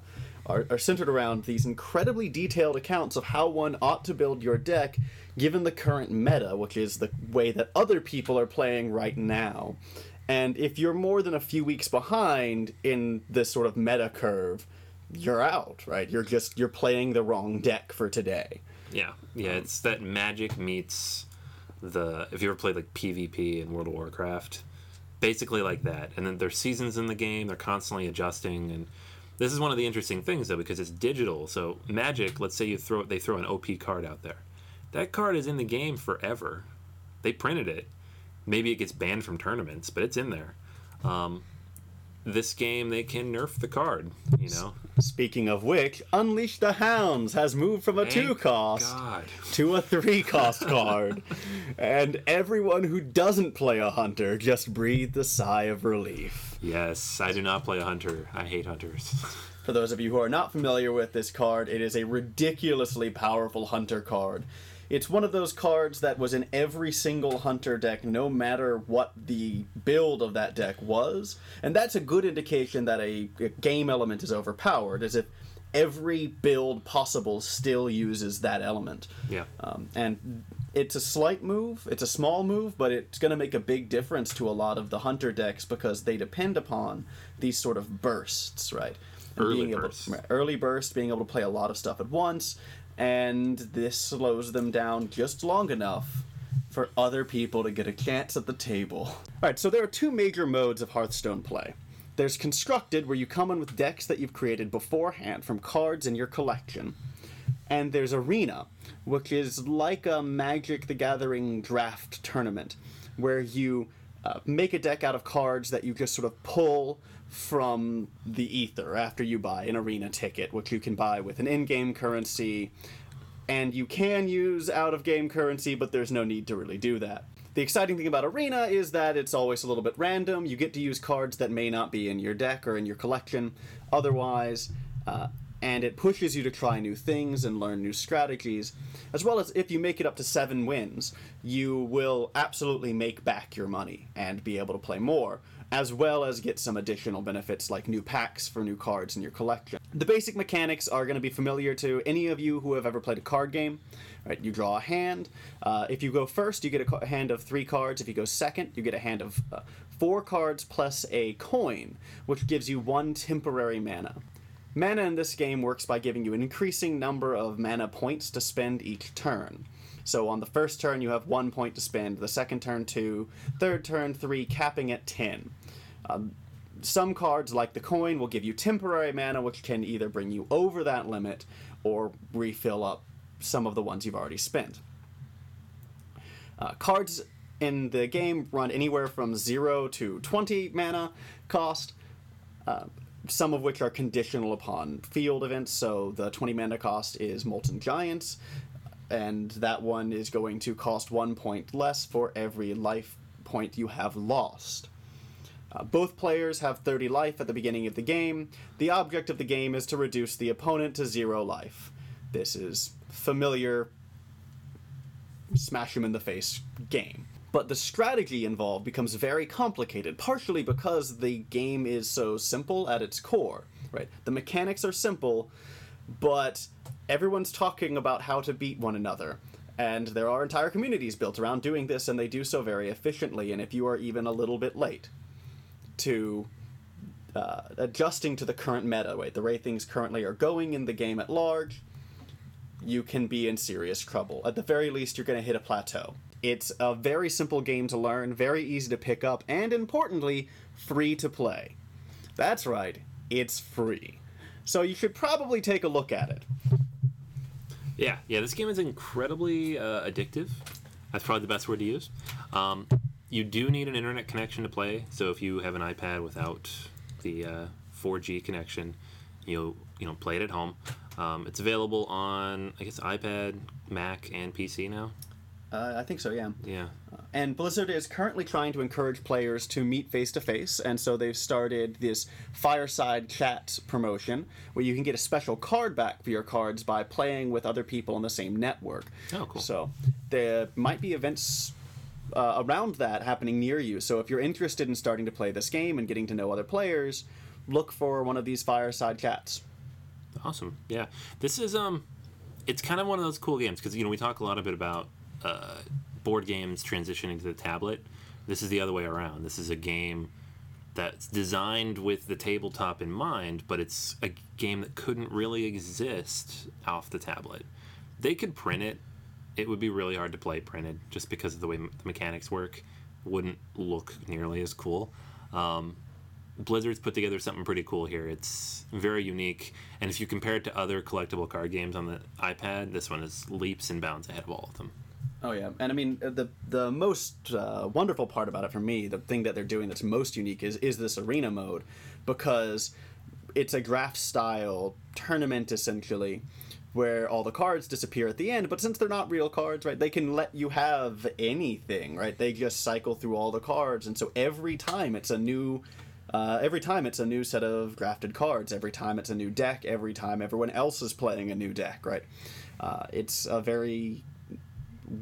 are, are centered around these incredibly detailed accounts of how one ought to build your deck given the current meta, which is the way that other people are playing right now. And if you're more than a few weeks behind in this sort of meta curve, you're out, right? You're just you're playing the wrong deck for today. Yeah, yeah, it's that magic meets the if you ever played like PvP in World of Warcraft, basically like that. And then there's seasons in the game; they're constantly adjusting. And this is one of the interesting things though, because it's digital. So Magic, let's say you throw they throw an OP card out there, that card is in the game forever. They printed it. Maybe it gets banned from tournaments, but it's in there. Um, this game they can nerf the card, you know. Speaking of which, Unleash the Hounds has moved from a Thank two cost God. to a *laughs* three cost card. And everyone who doesn't play a hunter just breathed a sigh of relief. Yes, I do not play a hunter. I hate hunters. *laughs* For those of you who are not familiar with this card, it is a ridiculously powerful hunter card. It's one of those cards that was in every single hunter deck, no matter what the build of that deck was. And that's a good indication that a, a game element is overpowered, as if every build possible still uses that element. yeah. Um, and it's a slight move, it's a small move, but it's going to make a big difference to a lot of the hunter decks because they depend upon these sort of bursts, right? And Early being able- bursts. early burst, being able to play a lot of stuff at once, and this slows them down just long enough for other people to get a chance at the table. All right, so there are two major modes of Hearthstone play. There's constructed, where you come in with decks that you've created beforehand from cards in your collection. And there's Arena, which is like a Magic the Gathering draft tournament, where you uh, make a deck out of cards that you just sort of pull from the ether after you buy an arena ticket, which you can buy with an in game currency. And you can use out of game currency, but there's no need to really do that. The exciting thing about Arena is that it's always a little bit random. You get to use cards that may not be in your deck or in your collection otherwise, uh, and it pushes you to try new things and learn new strategies. As well as if you make it up to seven wins, you will absolutely make back your money and be able to play more, as well as get some additional benefits like new packs for new cards in your collection. The basic mechanics are going to be familiar to any of you who have ever played a card game. Right, you draw a hand. Uh, if you go first, you get a hand of three cards. If you go second, you get a hand of uh, four cards plus a coin, which gives you one temporary mana. Mana in this game works by giving you an increasing number of mana points to spend each turn. So on the first turn, you have one point to spend, the second turn, two, third turn, three, capping at 10. Um, some cards, like the coin, will give you temporary mana, which can either bring you over that limit or refill up some of the ones you've already spent. Uh, cards in the game run anywhere from 0 to 20 mana cost, uh, some of which are conditional upon field events. So the 20 mana cost is Molten Giants, and that one is going to cost one point less for every life point you have lost. Uh, both players have 30 life at the beginning of the game. The object of the game is to reduce the opponent to zero life. This is familiar smash him in the face game. But the strategy involved becomes very complicated, partially because the game is so simple at its core, right? The mechanics are simple, but everyone's talking about how to beat one another. And there are entire communities built around doing this, and they do so very efficiently. And if you are even a little bit late to uh, adjusting to the current meta, right, the way things currently are going in the game at large, you can be in serious trouble. At the very least, you're going to hit a plateau. It's a very simple game to learn, very easy to pick up, and importantly, free to play. That's right, it's free. So you should probably take a look at it. Yeah, yeah. This game is incredibly uh, addictive. That's probably the best word to use. Um, you do need an internet connection to play. So if you have an iPad without the uh, 4G connection, you you know play it at home. Um, it's available on I guess iPad, Mac, and PC now. Uh, I think so, yeah. Yeah. And Blizzard is currently trying to encourage players to meet face to face, and so they've started this fireside chat promotion where you can get a special card back for your cards by playing with other people on the same network. Oh, cool. So there might be events uh, around that happening near you. So if you're interested in starting to play this game and getting to know other players, look for one of these fireside chats. Awesome. Yeah. This is um it's kind of one of those cool games because you know we talk a lot a bit about uh, board games transitioning to the tablet. This is the other way around. This is a game that's designed with the tabletop in mind, but it's a game that couldn't really exist off the tablet. They could print it. It would be really hard to play printed just because of the way the mechanics work. Wouldn't look nearly as cool. Um, Blizzard's put together something pretty cool here. It's very unique, and if you compare it to other collectible card games on the iPad, this one is leaps and bounds ahead of all of them. Oh yeah, and I mean uh, the the most uh, wonderful part about it for me, the thing that they're doing that's most unique is is this arena mode, because it's a draft style tournament essentially, where all the cards disappear at the end. But since they're not real cards, right, they can let you have anything, right? They just cycle through all the cards, and so every time it's a new. Uh, every time it's a new set of drafted cards. Every time it's a new deck. Every time everyone else is playing a new deck, right? Uh, it's a very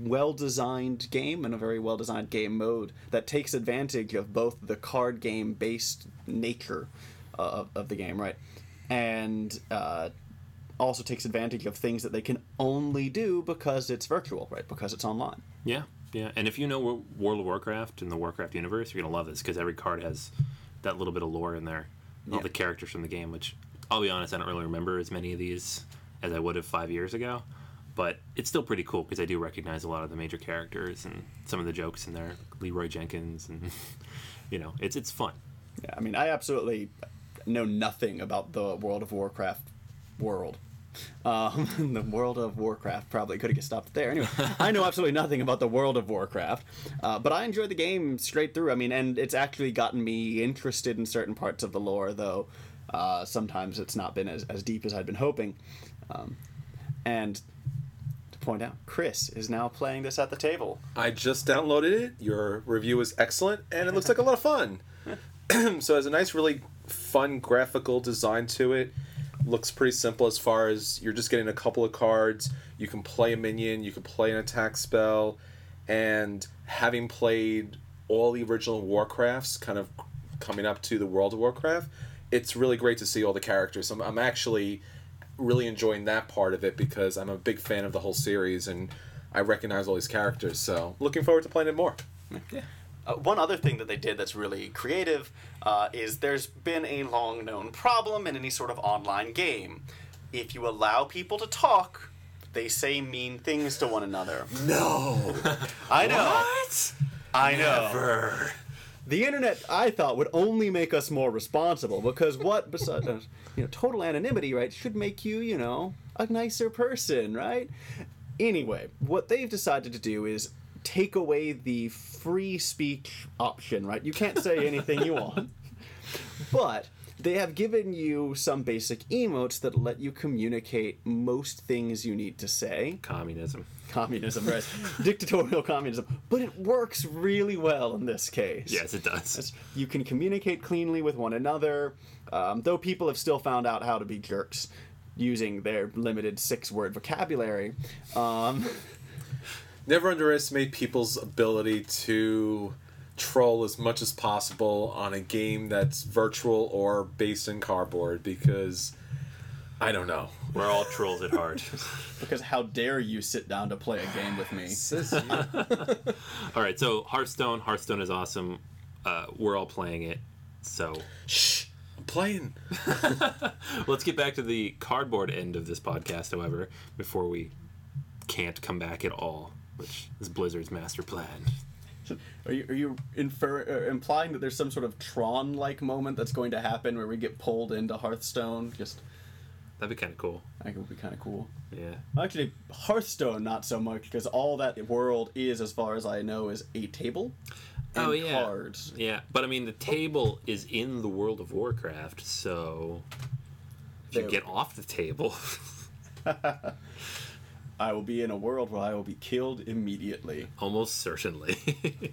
well designed game and a very well designed game mode that takes advantage of both the card game based nature uh, of, of the game, right? And uh, also takes advantage of things that they can only do because it's virtual, right? Because it's online. Yeah, yeah. And if you know World of Warcraft and the Warcraft universe, you're gonna love this because every card has that little bit of lore in there, all Yeah. the characters from the game. Which I'll be honest, I don't really remember as many of these as I would have five years ago. But it's still pretty cool because I do recognize a lot of the major characters and some of the jokes in there, Leeroy Jenkins, and *laughs* you know, it's it's fun. Yeah, I mean, I absolutely know nothing about the World of Warcraft world. Um, *laughs* the World of Warcraft probably could have get stopped there. Anyway, *laughs* I know absolutely nothing about the World of Warcraft, uh, but I enjoyed the game straight through. I mean, and it's actually gotten me interested in certain parts of the lore, though uh, sometimes it's not been as, as deep as I'd been hoping. Um, and point out, Chris is now playing this at the table. I just downloaded it. Your review is excellent, and it looks like a lot of fun. *clears throat* so it has a nice, really fun graphical design to it. Looks pretty simple as far as you're just getting a couple of cards. You can play a minion, you can play an attack spell, and having played all the original Warcrafts, kind of coming up to the World of Warcraft, it's really great to see all the characters. I'm, I'm actually really enjoying that part of it because I'm a big fan of the whole series and I recognize all these characters. So looking forward to playing it more. Uh, one other thing that they did that's really creative uh, is there's been a long known problem in any sort of online game. If you allow people to talk, they say mean things to one another. No. *laughs* I know. What? I know. Never. The internet, I thought, would only make us more responsible because what, besides, uh, you know, total anonymity, right, should make you, you know, a nicer person, right? Anyway, what they've decided to do is take away the free speech option, right? You can't say anything you want. *laughs* But they have given you some basic emotes that let you communicate most things you need to say Communism. Communism, right? *laughs* Dictatorial communism. But it works really well in this case. Yes, it does. You can communicate cleanly with one another, um, though people have still found out how to be jerks using their limited six word vocabulary. Um, *laughs* Never underestimate people's ability to troll as much as possible on a game that's virtual or based in cardboard because I don't know. We're all trolls at heart. *laughs* because how dare you sit down to play a game with me? *laughs* all right, so Hearthstone. Hearthstone is awesome. Uh, we're all playing it. So Shh, I'm playing. *laughs* let's get back to the cardboard end of this podcast, however, before we can't come back at all, which is Blizzard's master plan. Are you, are you infer, uh, implying that there's some sort of Tron like moment that's going to happen where we get pulled into Hearthstone? Just, That'd be kind of cool. I think it would be kind of cool. Yeah. Actually, Hearthstone not so much because all that world is, as far as I know, is a table and Oh, yeah. cards. Yeah, but I mean, the table is in the World of Warcraft, so if you get off the table, *laughs* *laughs* I will be in a world where I will be killed immediately. almost certainly. *laughs*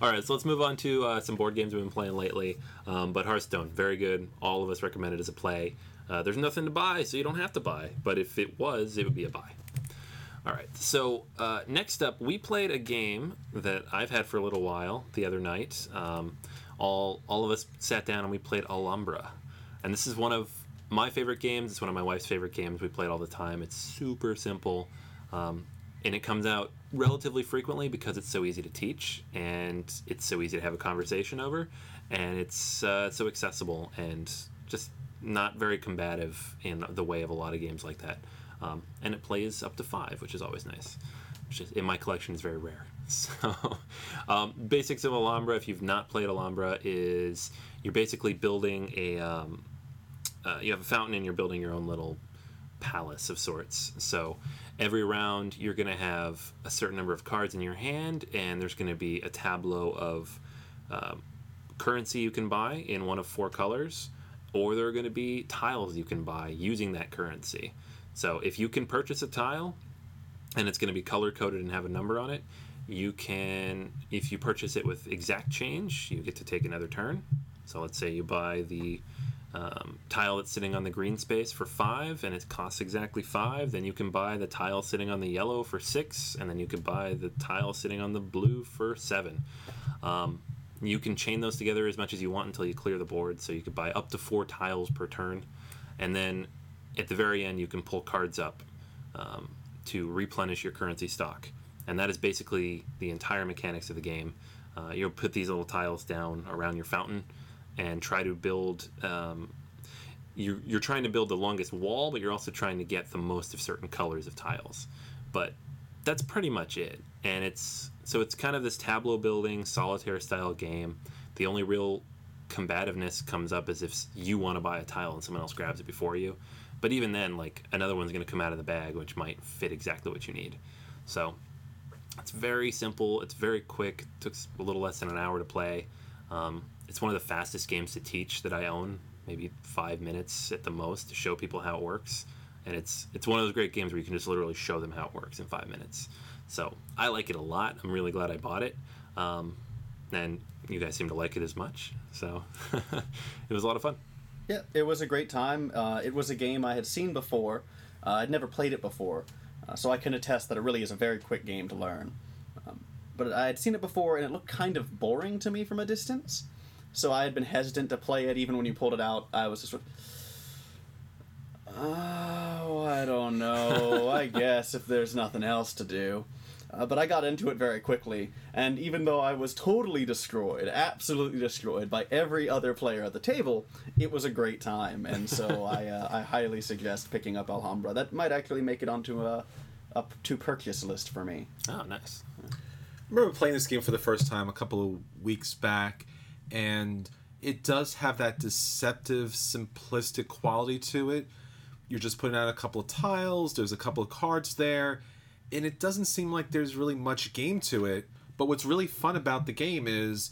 All right, so let's move on to uh, some board games we've been playing lately. Um, but Hearthstone, very good. All of us recommend it as a play. Uh, there's nothing to buy, so you don't have to buy. But if it was, it would be a buy. All right, so uh, next up, we played a game that I've had for a little while the other night. Um, all all of us sat down and we played Alhambra, and this is one of my favorite games. It's one of my wife's favorite games. We play it all the time. It's super simple, um, and it comes out relatively frequently because it's so easy to teach and it's so easy to have a conversation over, and it's uh, so accessible and just not very combative in the way of a lot of games like that. Um, and it plays up to five, which is always nice. Which is, in my collection is very rare. *laughs* So, um, basics of Alhambra, if you've not played Alhambra, is you're basically building a um, uh, you have a fountain and you're building your own little palace of sorts. So every round you're going to have a certain number of cards in your hand, and there's going to be a tableau of um, currency you can buy in one of four colors, or there are going to be tiles you can buy using that currency. So if you can purchase a tile and it's going to be color coded and have a number on it, you can, if you purchase it with exact change, you get to take another turn. So let's say you buy the um, tile that's sitting on the green space for five and it costs exactly five, then you can buy the tile sitting on the yellow for six, and then you can buy the tile sitting on the blue for seven. Um, you can chain those together as much as you want until you clear the board, so you could buy up to four tiles per turn, and then at the very end you can pull cards up um, to replenish your currency stock, and that is basically the entire mechanics of the game. Uh, you'll put these little tiles down around your fountain and try to build. Um, you're, you're trying to build the longest wall, but you're also trying to get the most of certain colors of tiles. But that's pretty much it. And it's so it's kind of this tableau building solitaire style game. The only real combativeness comes up as if you want to buy a tile and someone else grabs it before you. But even then, like another one's going to come out of the bag, which might fit exactly what you need. So it's very simple. It's very quick. It took a little less than an hour to play. Um, it's one of the fastest games to teach that I own. Maybe five minutes at the most to show people how it works. And it's it's one of those great games where you can just literally show them how it works in five minutes. So I like it a lot. I'm really glad I bought it. Um, and you guys seem to like it as much. So *laughs* it was a lot of fun. Yeah, it was a great time. Uh, it was a game I had seen before. Uh, I'd never played it before, uh, so I can attest that it really is a very quick game to learn. Um, but I had seen it before, and it looked kind of boring to me from a distance. So I had been hesitant to play it. Even when you pulled it out, I was just sort of, oh, I don't know. I *laughs* guess if there's nothing else to do. Uh, but I got into it very quickly, and even though I was totally destroyed, absolutely destroyed by every other player at the table, it was a great time, and so *laughs* I, uh, I highly suggest picking up Alhambra. That might actually make it onto a, a to purchase list for me. Oh, nice. I remember playing this game for the first time a couple of weeks back, and it does have that deceptive, simplistic quality to it. You're just putting out a couple of tiles, there's a couple of cards there, and it doesn't seem like there's really much game to it. But what's really fun about the game is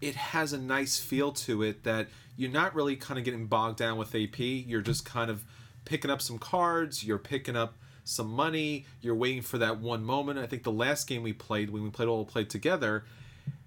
it has a nice feel to it that you're not really kind of getting bogged down with AP. You're just kind of picking up some cards, you're picking up some money, you're waiting for that one moment. I think the last game we played, when we played all played together,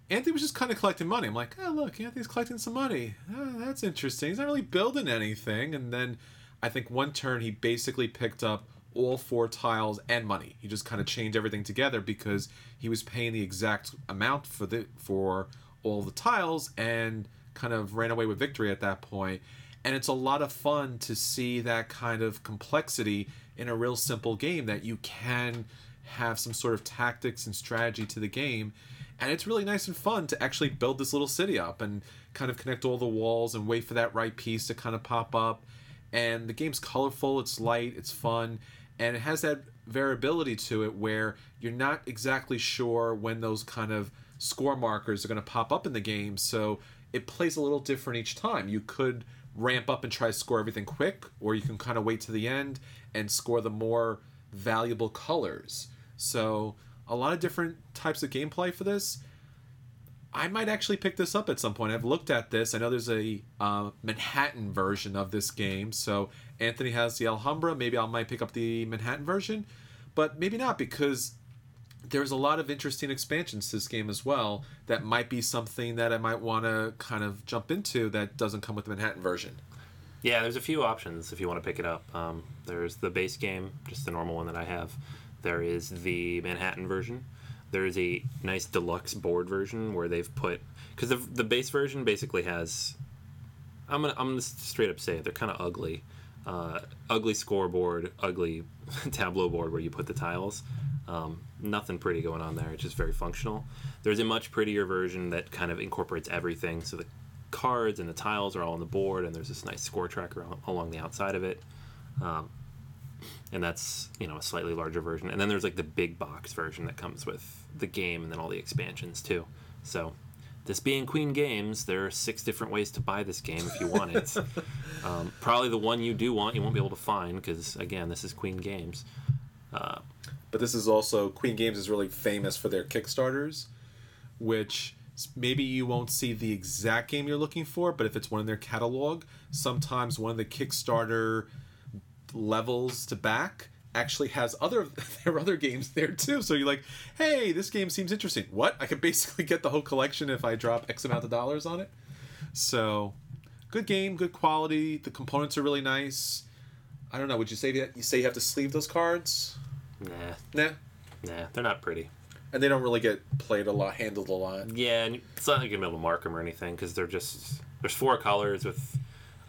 Anthony was just kind of collecting money. I'm like, oh, look, Anthony's collecting some money. Oh, that's interesting. He's not really building anything. And then I think one turn he basically picked up all four tiles and money. He just kind of changed everything together because he was paying the exact amount for the for all the tiles and kind of ran away with victory at that point. And it's a lot of fun to see that kind of complexity in a real simple game that you can have some sort of tactics and strategy to the game. And it's really nice and fun to actually build this little city up and kind of connect all the walls and wait for that right piece to kind of pop up. And the game's colorful, it's light, it's fun, and it has that variability to it where you're not exactly sure when those kind of score markers are going to pop up in the game so it plays a little different each time. You could ramp up and try to score everything quick or you can kind of wait to the end and score the more valuable colors. So a lot of different types of gameplay for this I might actually pick this up at some point. I've looked at this. I know there's a uh, Manhattan version of this game. So Anthony has the Alhambra. Maybe I might pick up the Manhattan version, but maybe not because there's a lot of interesting expansions to this game as well. That might be something that I might want to kind of jump into that doesn't come with the Manhattan version. Yeah, there's a few options if you want to pick it up. Um, there's the base game, just the normal one that I have. There is the Manhattan version there is a nice deluxe board version where they've put because the, the base version basically has I'm gonna I'm gonna straight up say it, they're kind of ugly. uh, ugly scoreboard, ugly *laughs* tableau board where you put the tiles. Um, nothing pretty going on there. It's just very functional. There's a much prettier version that kind of incorporates everything. So the cards and the tiles are all on the board, and there's this nice score tracker along the outside of it. Um, and that's you know a slightly larger version. And then there's like the big box version that comes with the game and then all the expansions too. So this being Queen Games, there are six different ways to buy this game if you want it. *laughs* um, probably the one you do want, you won't be able to find because again, this is Queen Games. But this is also Queen Games is really famous for their Kickstarters, which maybe you won't see the exact game you're looking for, but if it's one in their catalog, sometimes one of the Kickstarter levels to back actually has other *laughs* there are other games there too. So you're like, hey, this game seems interesting. What? I could basically get the whole collection if I drop X amount of dollars on it. So good game, good quality. The components are really nice. I don't know. Would you say that you say you have to sleeve those cards? Nah, Nah. nah, they're not pretty. And they don't really get played a lot, handled a lot. Yeah, and it's not like you're gonna be able to mark them or anything because they're just there's four colors with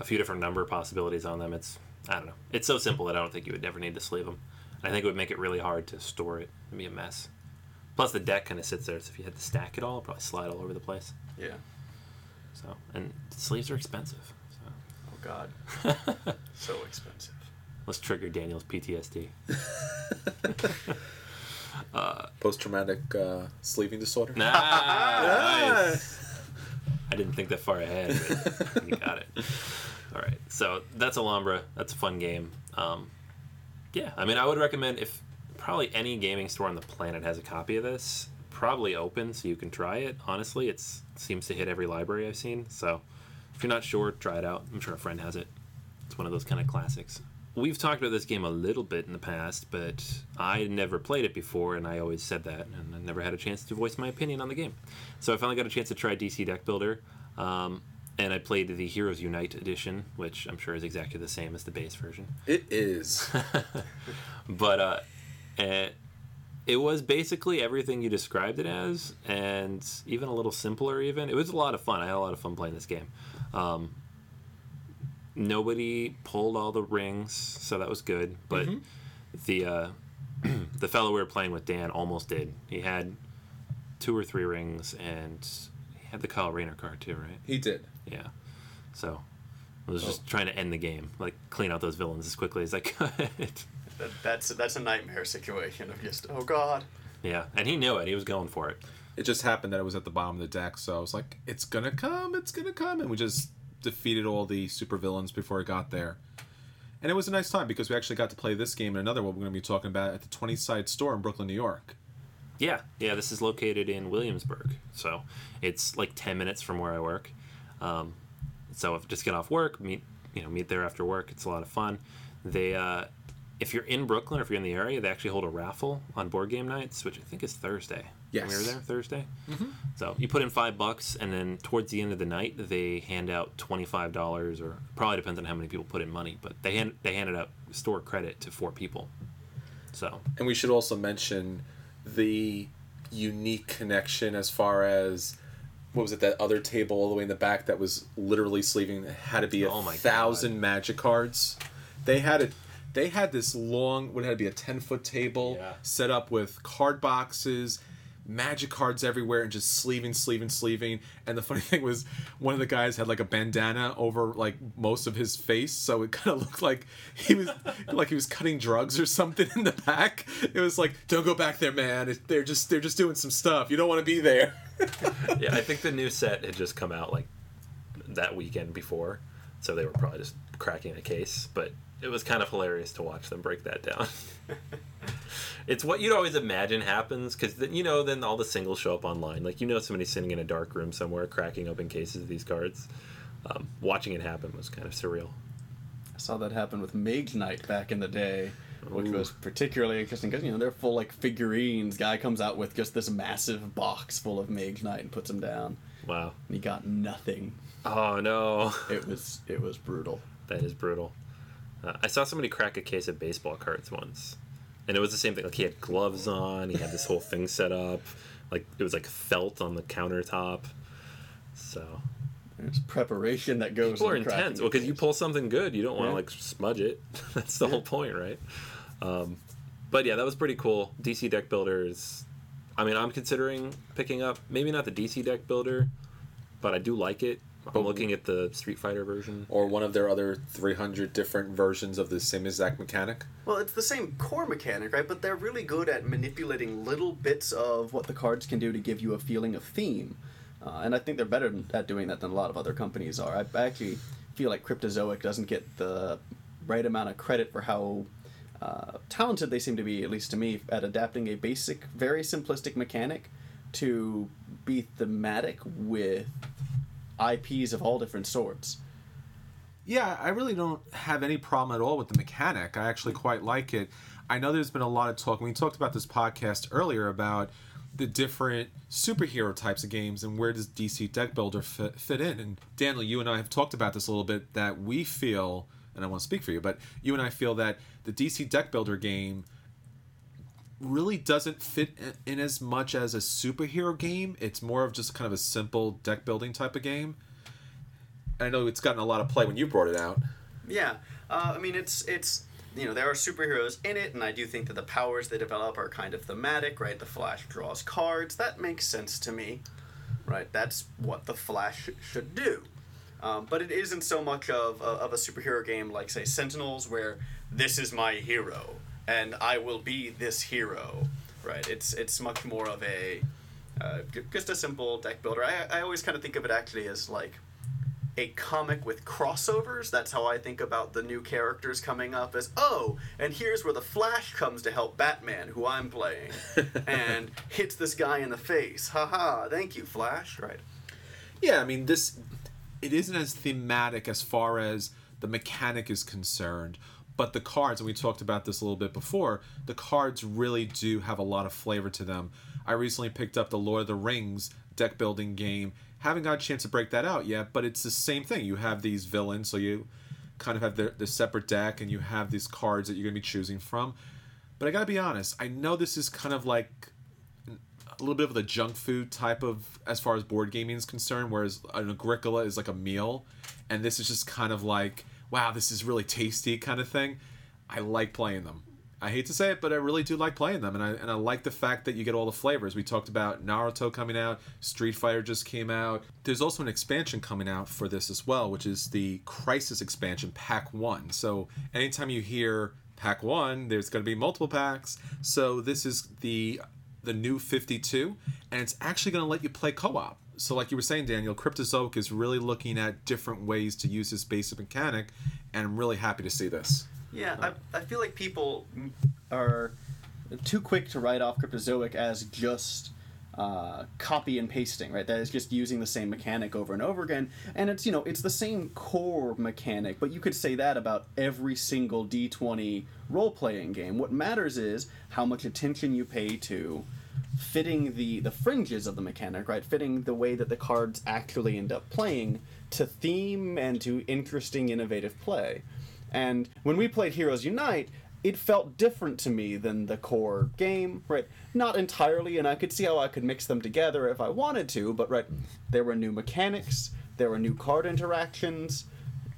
a few different number possibilities on them. It's I don't know. It's so simple that I don't think you would ever need to sleeve them. I think it would make it really hard to store it. It'd be a mess. Plus, the deck kind of sits there, so if you had to stack it all, it'd probably slide all over the place. Yeah. So, and sleeves are expensive. So Oh God. *laughs* so expensive. let's trigger Daniel's PTSD. *laughs* Post traumatic uh, sleeving disorder. Nah, nice. *laughs* I didn't think that far ahead. But *laughs* you got it. All right, so that's Alhambra. That's a fun game. Um, yeah, I mean, I would recommend if probably any gaming store on the planet has a copy of this. Probably open, so you can try it. Honestly, it seems to hit every library I've seen. So if you're not sure, try it out. I'm sure a friend has it. It's one of those kind of classics. We've talked about this game a little bit in the past, but I never played it before, and I always said that, and I never had a chance to voice my opinion on the game. So I finally got a chance to try DC Deck Builder, um, and I played the Heroes Unite edition, which I'm sure is exactly the same as the base version. It is. *laughs* But uh, eh, it was basically everything you described it as, and even a little simpler. Even it was a lot of fun. I had a lot of fun playing this game. Um, nobody pulled all the rings, so that was good. But the uh, *clears throat* the fellow we were playing with, Dan, almost did. He had two or three rings, and he had the Kyle Rayner card too, right? he did. Yeah. So I was just trying to end the game, like clean out those villains as quickly as I *laughs* could. That, that's that's a nightmare situation of just oh God. yeah, and he knew it. He was going for it. It just happened that it was at the bottom of the deck, so I was like, it's gonna come, it's gonna come. And we just defeated all the supervillains before it got there. And it was a nice time because we actually got to play this game and another one we're going to be talking about at the 20 side store in Brooklyn, New York. Yeah, yeah. This is located in Williamsburg, so it's like ten minutes from where I work. Um, so if just get off work, meet you know meet there after work. It's a lot of fun. They uh, if you're in Brooklyn or if you're in the area, they actually hold a raffle on board game nights, which I think is Thursday. Yes. we were there Thursday. Mm-hmm. So you put in five bucks, and then towards the end of the night, they hand out twenty five dollars, or probably depends on how many people put in money, but they hand they handed out store credit to four people. So And we should also mention the unique connection as far as what was it that other table all the way in the back that was literally sleeving it had to be a Oh my thousand magic cards. They had it. They had this long, what had to be a ten foot table Yeah. set up with card boxes, magic cards everywhere, and just sleeving, sleeving, sleeving. And the funny *laughs* thing was, one of the guys had like a bandana over like most of his face, so it kind of looked like he was like he was cutting drugs or something *laughs* in the back. It was like, don't go back there, man. They're just they're just doing some stuff. You don't want to be there. *laughs* yeah, I think the new set had just come out like that weekend before, so they were probably just cracking a case. But it was kind of hilarious to watch them break that down. *laughs* it's what you'd always imagine happens because then you know then all the singles show up online. Like you know somebody sitting in a dark room somewhere cracking open cases of these cards. Um, watching it happen was kind of surreal. I saw that happen with Mage Knight back in the day, which Ooh. was particularly interesting because you know they're full like figurines. Guy comes out with just this massive box full of Mage Knight and puts them down, Wow. and he got nothing. Oh no, It was it was brutal. that is brutal. Uh, I saw somebody crack a case of baseball cards once, and it was the same thing. Like he had gloves on, he had this whole thing set up, like it was like felt on the countertop. So There's preparation that goes. People are intense. Well, because you pull something good, you don't want to Yeah. like smudge it. *laughs* That's the whole point, right? Um, but yeah, that was pretty cool. DC deck builders. I mean, I'm considering picking up maybe not the DC deck builder, but I do like it. I'm looking at the Street Fighter version. Or one of their other 300 different versions of the same exact mechanic. Well, it's the same core mechanic, right? But they're really good at manipulating little bits of what the cards can do to give you a feeling of theme. Uh, and I think they're better at doing that than a lot of other companies are. I, I actually feel like Cryptozoic doesn't get the right amount of credit for how uh, talented they seem to be, at least to me, at adapting a basic, very simplistic mechanic to be thematic with IPs of all different sorts. Yeah, I really don't have any problem at all with the mechanic. I actually quite like it. I know there's been a lot of talk. We talked about this podcast earlier about the different superhero types of games and where does DC Deck Builder fit, fit in. And Daniel, you and I have talked about this a little bit that we feel, and I want to speak for you, but you and I feel that the DC Deck Builder game really doesn't fit in, as much as a superhero game. It's more of just kind of a simple deck building type of game. I know it's gotten a lot of play when you brought it out. Yeah, uh, I mean it's it's you know there are superheroes in it, and I do think that the powers they develop are kind of thematic, right? The Flash draws cards. That makes sense to me, right? That's what the Flash should do. Um, but it isn't so much of, of a superhero game like say Sentinels, where this is my hero and I will be this hero, right? It's it's much more of a uh, just a simple deck builder. I, I always kind of think of it actually as like a comic with crossovers. That's how I think about the new characters coming up as, oh, and here's where the Flash comes to help Batman, who I'm playing, *laughs* and hits this guy in the face. Haha, thank you, Flash. Right. Yeah, I mean this it isn't as thematic as far as the mechanic is concerned, but the cards, and we talked about this a little bit before, the cards really do have a lot of flavor to them. I recently picked up the Lord of the Rings deck building game. Haven't got a chance to break that out yet, but it's the same thing. You have these villains, so you kind of have the, the separate deck and you have these cards that you're going to be choosing from. But I got to be honest, I know this is kind of like a little bit of the junk food type of as far as board gaming is concerned whereas an agricola is like a meal and this is just kind of like wow this is really tasty kind of thing i like playing them. I hate to say it but i really do like playing them and i and i like the fact that you get all the flavors. We talked about naruto coming out street fighter just came out. There's also an expansion coming out for this as well which is the crisis expansion pack 1 so anytime you hear pack 1 there's going to be multiple packs. So this is the the new 52 and it's actually going to let you play co-op so like you were saying daniel cryptozoic is really looking at different ways to use this basic mechanic and i'm really happy to see this Yeah, I, I feel like people are too quick to write off Cryptozoic as just uh, copy and pasting, right? That is just using the same mechanic over and over again. And it's, you know, it's the same core mechanic, but you could say that about every single D20 role playing game. What matters is how much attention you pay to fitting the the fringes of the mechanic, right? Fitting the way that the cards actually end up playing to theme and to interesting, innovative play. And when we played Heroes Unite, it felt different to me than the core game, right? Not entirely, and I could see how I could mix them together if I wanted to, but right, there were new mechanics, there were new card interactions,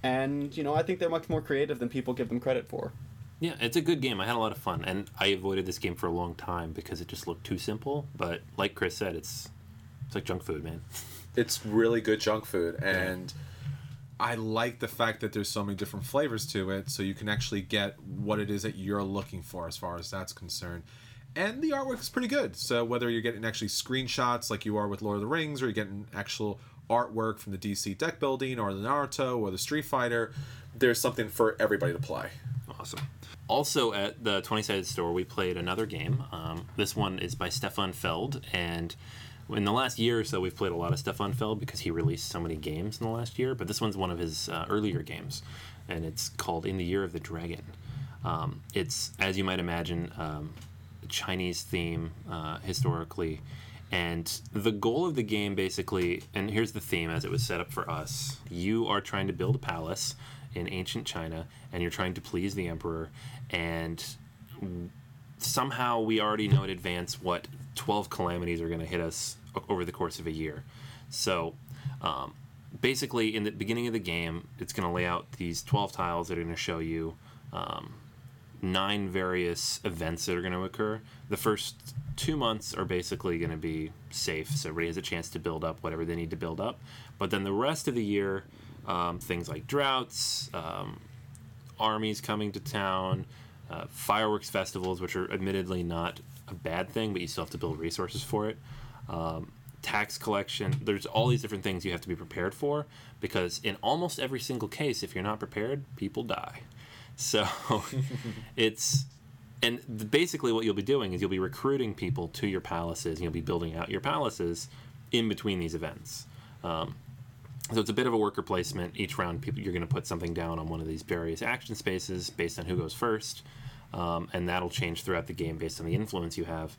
and you know, I think they're much more creative than people give them credit for. Yeah, it's a good game. I had a lot of fun, and I avoided this game for a long time because it just looked too simple. But like Chris said, it's it's like junk food, man. *laughs* it's really good junk food and i like the fact that there's so many different flavors to it so you can actually get what it is that you're looking for as far as that's concerned and the artwork is pretty good so whether you're getting actually screenshots like you are with lord of the rings or you're getting actual artwork from the dc deck building or the naruto or the street fighter there's something for everybody to play Awesome. Also, at the 20 sided store, we played another game. Um, this one is by Stefan Feld, and in the last year or so, we've played a lot of Stefan Feld because he released so many games in the last year. But this one's one of his uh, earlier games, and it's called In the Year of the Dragon. Um, it's, as you might imagine, um, a Chinese theme uh, historically. And the goal of the game basically, and here's the theme as it was set up for us you are trying to build a palace in ancient China, and you're trying to please the emperor, and somehow we already know in advance what 12 calamities are going to hit us over the course of a year. So, um, basically, in the beginning of the game, it's going to lay out these 12 tiles that are going to show you um, nine various events that are going to occur. The first two months are basically going to be safe, so everybody has a chance to build up whatever they need to build up. But then the rest of the year, um, things like droughts, um, armies coming to town, uh, fireworks festivals, which are admittedly not a bad thing, but you still have to build resources for it. Um, tax collection. There's all these different things you have to be prepared for because in almost every single case, if you're not prepared, people die. So *laughs* it's and basically what you'll be doing is you'll be recruiting people to your palaces and you'll be building out your palaces in between these events. Um, so it's a bit of a worker placement. Each round, people you're going to put something down on one of these various action spaces based on who goes first, um, and that'll change throughout the game based on the influence you have.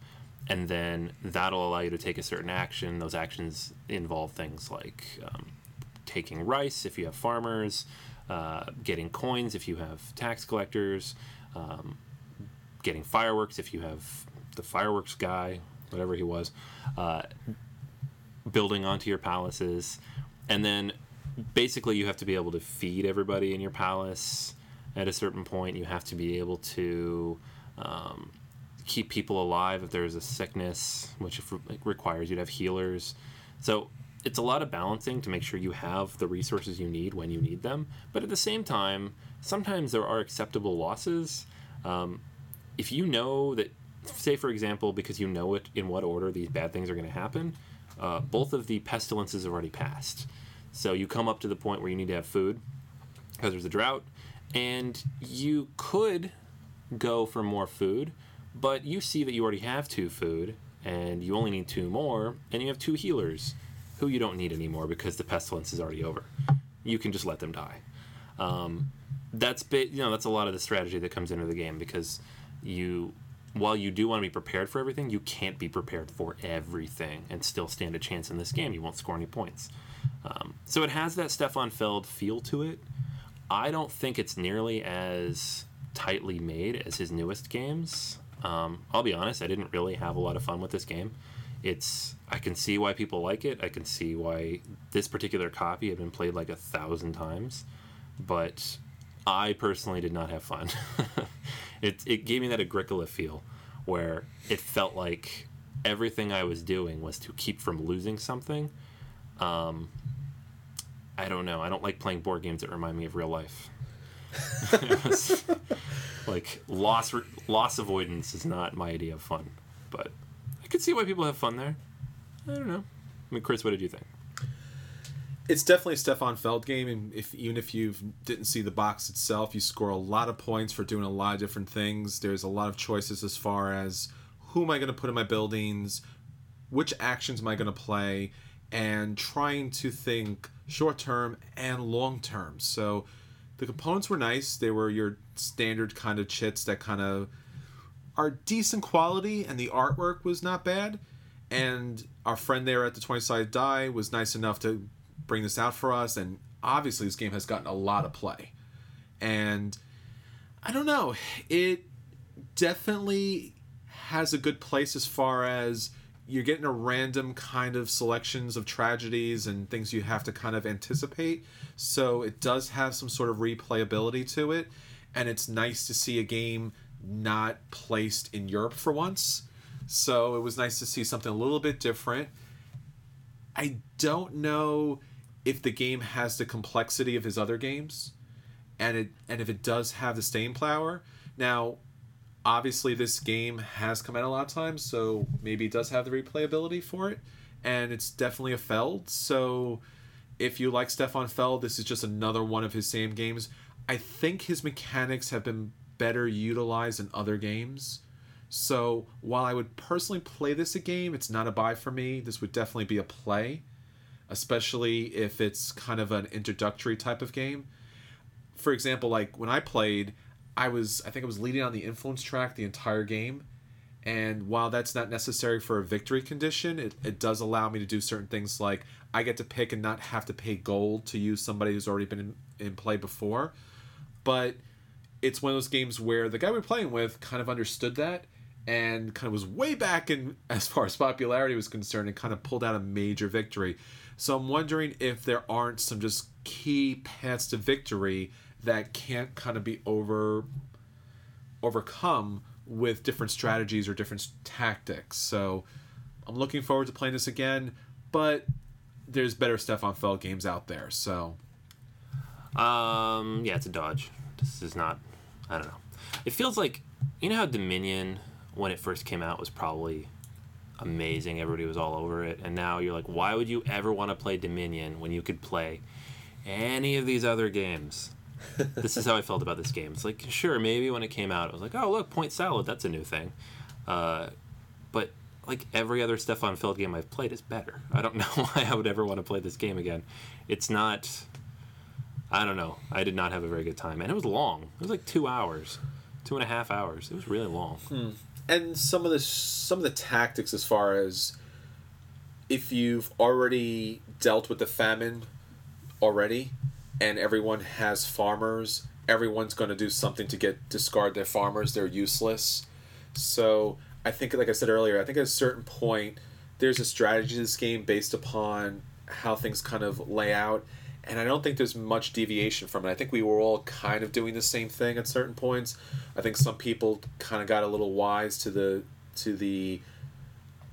And then that'll allow you to take a certain action. Those actions involve things like um, taking rice if you have farmers, uh, getting coins if you have tax collectors, um, getting fireworks if you have the fireworks guy, whatever he was, uh, building onto your palaces, and then basically you have to be able to feed everybody in your palace at a certain point. You have to be able to um, keep people alive if there's a sickness, which requires you to have healers. So it's a lot of balancing to make sure you have the resources you need when you need them. But at the same time, sometimes there are acceptable losses. Um, if you know that, say for example, because you know it in what order these bad things are going to happen, uh, both of the pestilences have already passed. So you come up to the point where you need to have food because there's a drought, and you could go for more food, but you see that you already have two food and you only need two more, and you have two healers who you don't need anymore because the pestilence is already over. You can just let them die. Um, that's bit, you know that's a lot of the strategy that comes into the game because you while you do want to be prepared for everything, you can't be prepared for everything and still stand a chance in this game. You won't score any points. Um, so it has that Stefan Feld feel to it. I don't think it's nearly as tightly made as his newest games. Um, I'll be honest, I didn't really have a lot of fun with this game. It's I can see why people like it. I can see why this particular copy had been played like a thousand times, but I personally did not have fun. *laughs* it, it gave me that Agricola feel where it felt like everything I was doing was to keep from losing something. Um, I don't know. I don't like playing board games that remind me of real life. *laughs* like loss loss avoidance is not my idea of fun, but I could see why people have fun there. I don't know. I mean, Chris, what did you think? It's definitely a Stefan Feld game, and if even if you didn't see the box itself, you score a lot of points for doing a lot of different things. There's a lot of choices as far as who am I going to put in my buildings, which actions am I going to play, and trying to think short term and long term. So the components were nice. They were your standard kind of chits that kind of are decent quality, and the artwork was not bad. And our friend there at the 20 sided die was nice enough to bring this out for us. And obviously, this game has gotten a lot of play. And I don't know, it definitely has a good place as far as you're getting a random kind of selections of tragedies and things you have to kind of anticipate. So it does have some sort of replayability to it. And it's nice to see a game not placed in Europe for once. So it was nice to see something a little bit different. I don't know if the game has the complexity of his other games, and it and if it does have the staying power. Now, obviously, this game has come out a lot of times, so maybe it does have the replayability for it, and it's definitely a Feld. So, if you like Stefan Feld, this is just another one of his same games. I think his mechanics have been better utilized in other games. So while I would personally play this a game, it's not a buy for me. This would definitely be a play especially if it's kind of an introductory type of game. For example, like when I played, I was I think I was leading on the influence track the entire game. And while that's not necessary for a victory condition, it, it does allow me to do certain things like I get to pick and not have to pay gold to use somebody who's already been in, in play before. But it's one of those games where the guy we're playing with kind of understood that and kind of was way back in *laughs* as far as popularity was concerned and kind of pulled out a major victory. So I'm wondering if there aren't some just key paths to victory that can't kind of be over overcome with different strategies or different tactics. So I'm looking forward to playing this again, but there's better Stefan Feld games out there. So Um, yeah, it's a dodge. This is not. I don't know. It feels like you know how Dominion when it first came out was probably amazing. Everybody was all over it, and now you're like, why would you ever want to play Dominion when you could play any of these other games? *laughs* this is how I felt about this game. It's like, sure, maybe when it came out, it was like, oh look, point salad, that's a new thing. Uh, but like every other Stefan Feld game I've played is better. I don't *laughs* know why I would ever want to play this game again. It's not. I don't know. I did not have a very good time, and it was long. It was like two hours, two and a half hours. It was really long. And some of the some of the tactics as far as if you've already dealt with the famine already and everyone has farmers everyone's going to do something to get discard their farmers they're useless. So i think like i said earlier i think at a certain point there's a strategy to this game based upon how things kind of lay out and I don't think there's much deviation from it. I think we were all kind of doing the same thing at certain points. I think some people kind of got a little wise to the to the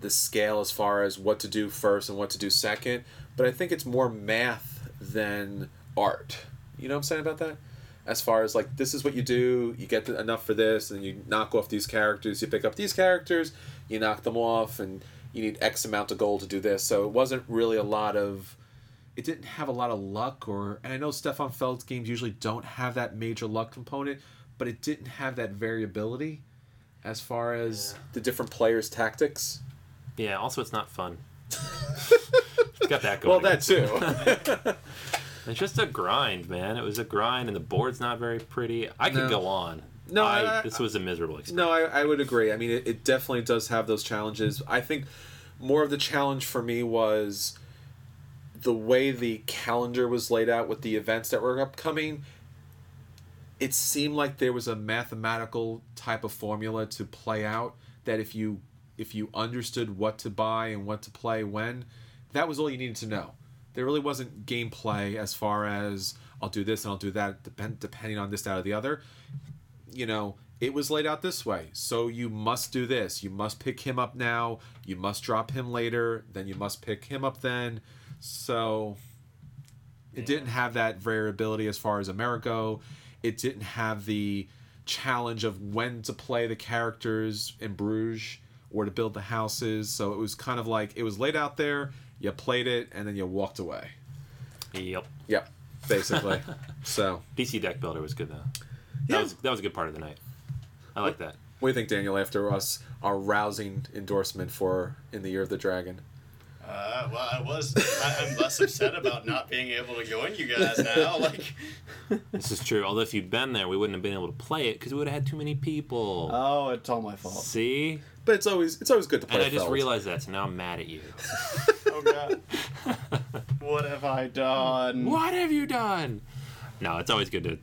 the scale as far as what to do first and what to do second. But I think it's more math than art. You know what I'm saying about that? As far as like this is what you do, you get enough for this, and you knock off these characters. You pick up these characters, you knock them off, and you need X amount of gold to do this. So it wasn't really a lot of it didn't have a lot of luck or and I know Stefan Feld's games usually don't have that major luck component, but it didn't have that variability as far as the different players' tactics. Yeah. Also, it's not fun. it's *laughs* got that going. Well, that too. *laughs* It's just a grind, man. It was a grind, and the board's not very pretty. I could No. go on. No, I, I- this was a miserable experience. no, I, I would agree. I mean, it, it definitely does have those challenges. I think more of the challenge for me was the way the calendar was laid out with the events that were upcoming. It seemed like there was a mathematical type of formula to play out that if you if you understood what to buy and what to play when, that was all you needed to know. There really wasn't gameplay as far as I'll do this and I'll do that depend, depending on this, that, or the other you know, it was laid out this way. So you must do this. You must pick him up now. You must drop him later. Then you must pick him up then. So it didn't have that variability as far as Amerigo. It didn't have the challenge of when to play the characters in Bruges or to build the houses. So it was kind of like it was laid out there. You played it and then you walked away. Yep. Yep, basically. *laughs* so DC deck builder was good though. Yeah. That was that was a good part of the night. I like that. What do you think, Daniel, after us, our rousing endorsement for In the Year of the Dragon? Uh, well, I was. I, I'm less upset about not being able to join you guys now. *laughs* Like, This is true. Although if you'd been there, we wouldn't have been able to play it because we would have had too many people. oh, it's all my fault. See? But it's always it's always good to play And I just Feld. realized that, so now I'm mad at you. *laughs* Oh god. what have I done? what have you done? No, it's always good to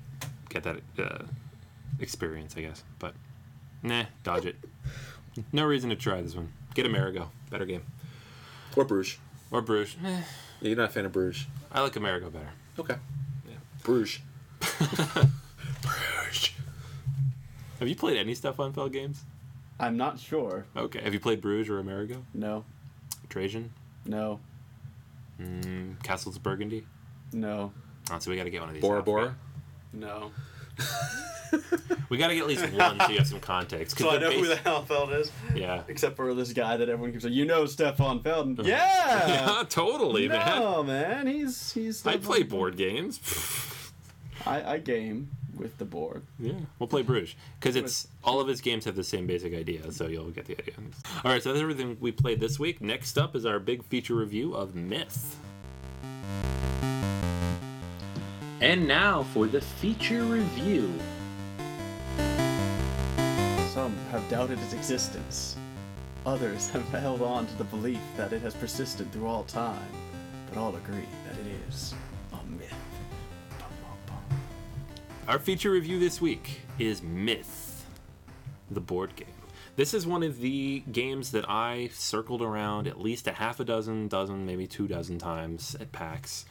get that uh, experience, I guess. But nah, dodge it. No reason to try this one. Get Amerigo. Better game. Or Bruges. Or Bruges. Eh, Yeah, you're not a fan of Bruges. I like Amerigo better. Okay. Yeah. Bruges. *laughs* Bruges. Have you played any Stefan Feld games? I'm not sure. Okay. Have you played Bruges or Amerigo? No. Trajan? No. Mm, Castles of Burgundy? No. Oh, so we got to get one of these. Bora out. Bora. No. *laughs* We got to get at least one so you have some context. So I know who the hell Feld is, Yeah. except for this guy that everyone keeps saying, you know Stefan Feld. Uh-huh. Yeah. yeah, *laughs* totally, man. no, man. He's he's. I play board games. *laughs* I, I game with the board. Yeah, we'll play Bruges because it's all of his games have the same basic idea, so you'll get the idea. All right, so that's everything we played this week. Next up is our big feature review of Myth. And now for the feature review. Some have doubted its existence. Others have *laughs* held on to the belief that it has persisted through all time, but all agree that it is a myth. Bum, bum, bum. Our feature review this week is Myth, the board game. this is one of the games that I circled around at least a half a dozen, dozen, maybe two dozen times at PAX.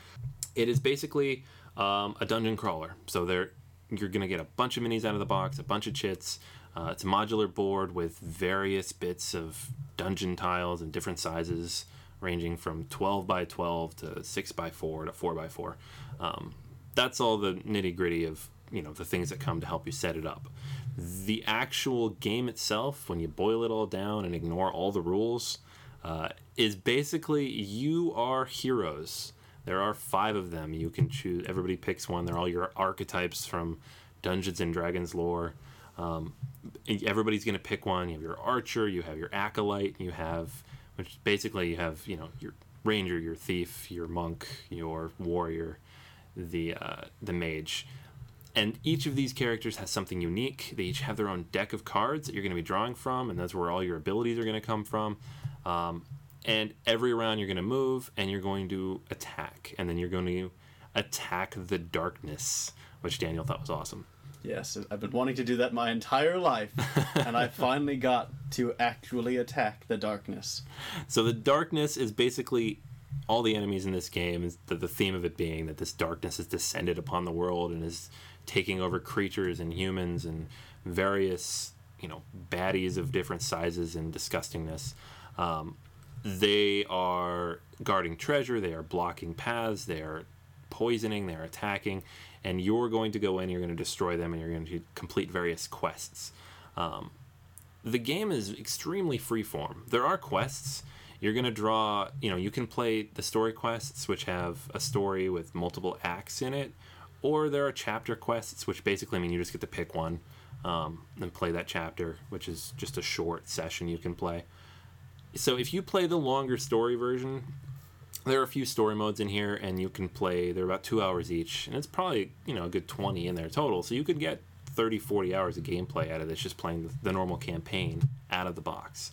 It is basically um, a dungeon crawler. So there, you're gonna get a bunch of minis out of the box, a bunch of chits. Uh, it's a modular board with various bits of dungeon tiles and different sizes, ranging from 12 by 12 to 6 by 4 to 4 by 4. Um, that's all the nitty gritty of you know the things that come to help you set it up. The actual game itself, when you boil it all down and ignore all the rules, uh, is basically you are heroes. There are five of them. You can choose. Everybody picks one. They're all your archetypes from Dungeons and Dragons lore. Um, everybody's going to pick one. You have your archer. You have your acolyte. You have, which basically you have, you know, your ranger, your thief, your monk, your warrior, the uh, the mage. And each of these characters has something unique. They each have their own deck of cards that you're going to be drawing from, and that's where all your abilities are going to come from. Um, and every round you're going to move and you're going to attack, and then you're going to attack the darkness, which Daniel thought was awesome. Yes, I've been wanting to do that my entire life, and I *laughs* finally got to actually attack the darkness. So the darkness is basically all the enemies in this game. Is the, the theme of it being that this darkness has descended upon the world and is taking over creatures and humans and various you know baddies of different sizes and disgustingness. Um, they are guarding treasure. They are blocking paths. They are poisoning. They are attacking, and you're going to go in. You're going to destroy them, and you're going to complete various quests. Um, the game is extremely freeform. There are quests. You're going to draw, you know, you can play the story quests, which have a story with multiple acts in it, or there are chapter quests, which basically mean you just get to pick one um, and play that chapter, which is just a short session you can play. So if you play the longer story version, there are a few story modes in here, and you can play. They're about two hours each, and it's probably you know a good twenty in there total. So you could get 30, 40 hours of gameplay out of this just playing the, the normal campaign out of the box.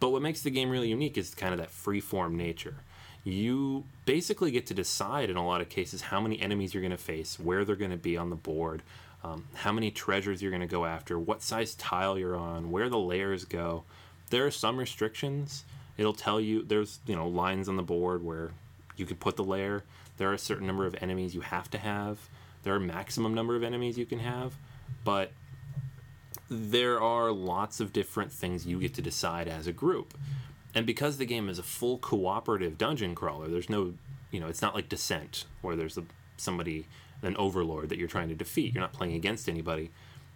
But what makes the game really unique is kind of that free form nature you basically get to decide in a lot of cases how many enemies you're going to face, where they're going to be on the board, um, how many treasures you're going to go after, what size tile you're on, where the layers go. There are some restrictions. It'll tell you there's you know lines on the board where you could put the layer. There are a certain number of enemies you have to have. There are maximum number of enemies you can have, but there are lots of different things you get to decide as a group and because the game is a full cooperative dungeon crawler, there's no, you know, it's not like Descent where there's a, somebody, an overlord that you're trying to defeat. You're not playing against anybody.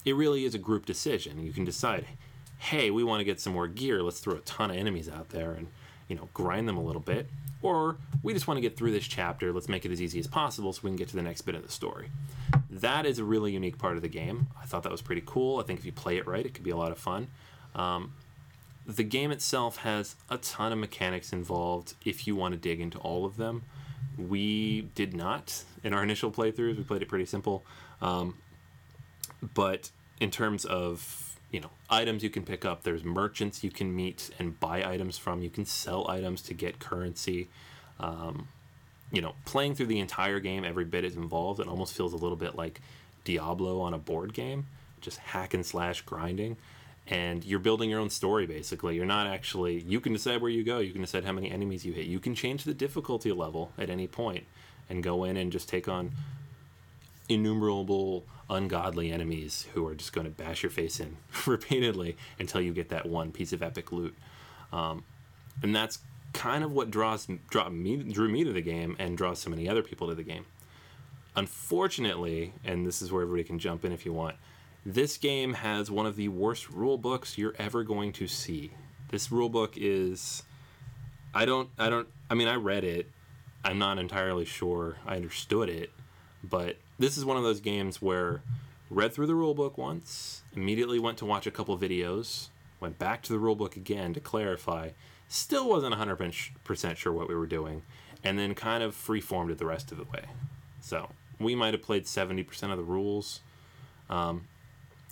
It really is a group decision. You can decide, hey, we want to get some more gear. Let's throw a ton of enemies out there and, you know, grind them a little bit. Or we just want to get through this chapter. Let's make it as easy as possible so we can get to the next bit of the story. That is a really unique part of the game. I thought that was pretty cool. I think if you play it right, it could be a lot of fun. Um, the game itself has a ton of mechanics involved if you want to dig into all of them. We did not in our initial playthroughs. We played it pretty simple. Um, but in terms of you know items you can pick up, there's merchants you can meet and buy items from. You can sell items to get currency. Um, you know, playing through the entire game, every bit is involved. It almost feels a little bit like Diablo on a board game, just hack and slash grinding and you're building your own story basically you're not actually you can decide where you go you can decide how many enemies you hit you can change the difficulty level at any point and go in and just take on innumerable ungodly enemies who are just going to bash your face in *laughs* repeatedly until you get that one piece of epic loot um, and that's kind of what draws draw me drew me to the game and draws so many other people to the game unfortunately and this is where everybody can jump in if you want this game has one of the worst rule books you're ever going to see. This rule book is I don't I don't I mean I read it. I'm not entirely sure I understood it, but this is one of those games where read through the rule book once, immediately went to watch a couple videos, went back to the rule book again to clarify, still wasn't 100% sure what we were doing, and then kind of free-formed it the rest of the way. So, we might have played 70% of the rules. Um,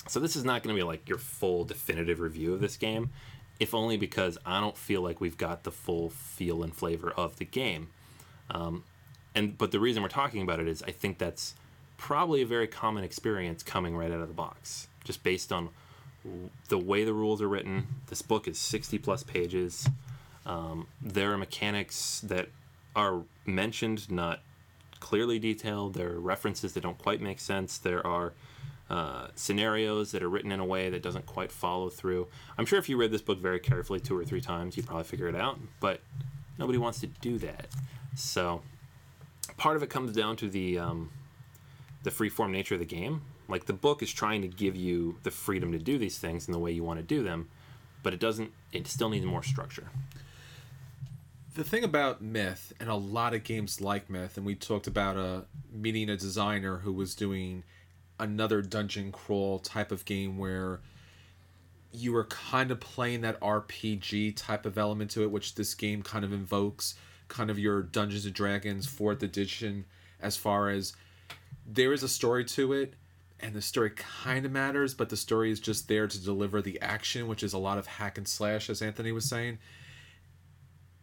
so this is not going to be like your full definitive review of this game, if only because I don't feel like we've got the full feel and flavor of the game. Um, and but the reason we're talking about it is I think that's probably a very common experience coming right out of the box, just based on the way the rules are written. This book is 60 plus pages. Um, there are mechanics that are mentioned, not clearly detailed. There are references that don't quite make sense. There are uh, scenarios that are written in a way that doesn't quite follow through. I'm sure if you read this book very carefully two or three times, you'd probably figure it out, but nobody wants to do that. So part of it comes down to the um, the freeform nature of the game. Like the book is trying to give you the freedom to do these things in the way you want to do them, but it doesn't. It still needs more structure. The thing about Myth and a lot of games like Myth, and we talked about a meeting a designer who was doing another dungeon crawl type of game where you were kind of playing that RPG type of element to it, which this game kind of invokes, kind of your Dungeons and Dragons fourth edition, as far as there is a story to it, and the story kind of matters, but the story is just there to deliver the action, which is a lot of hack and slash, as Anthony was saying.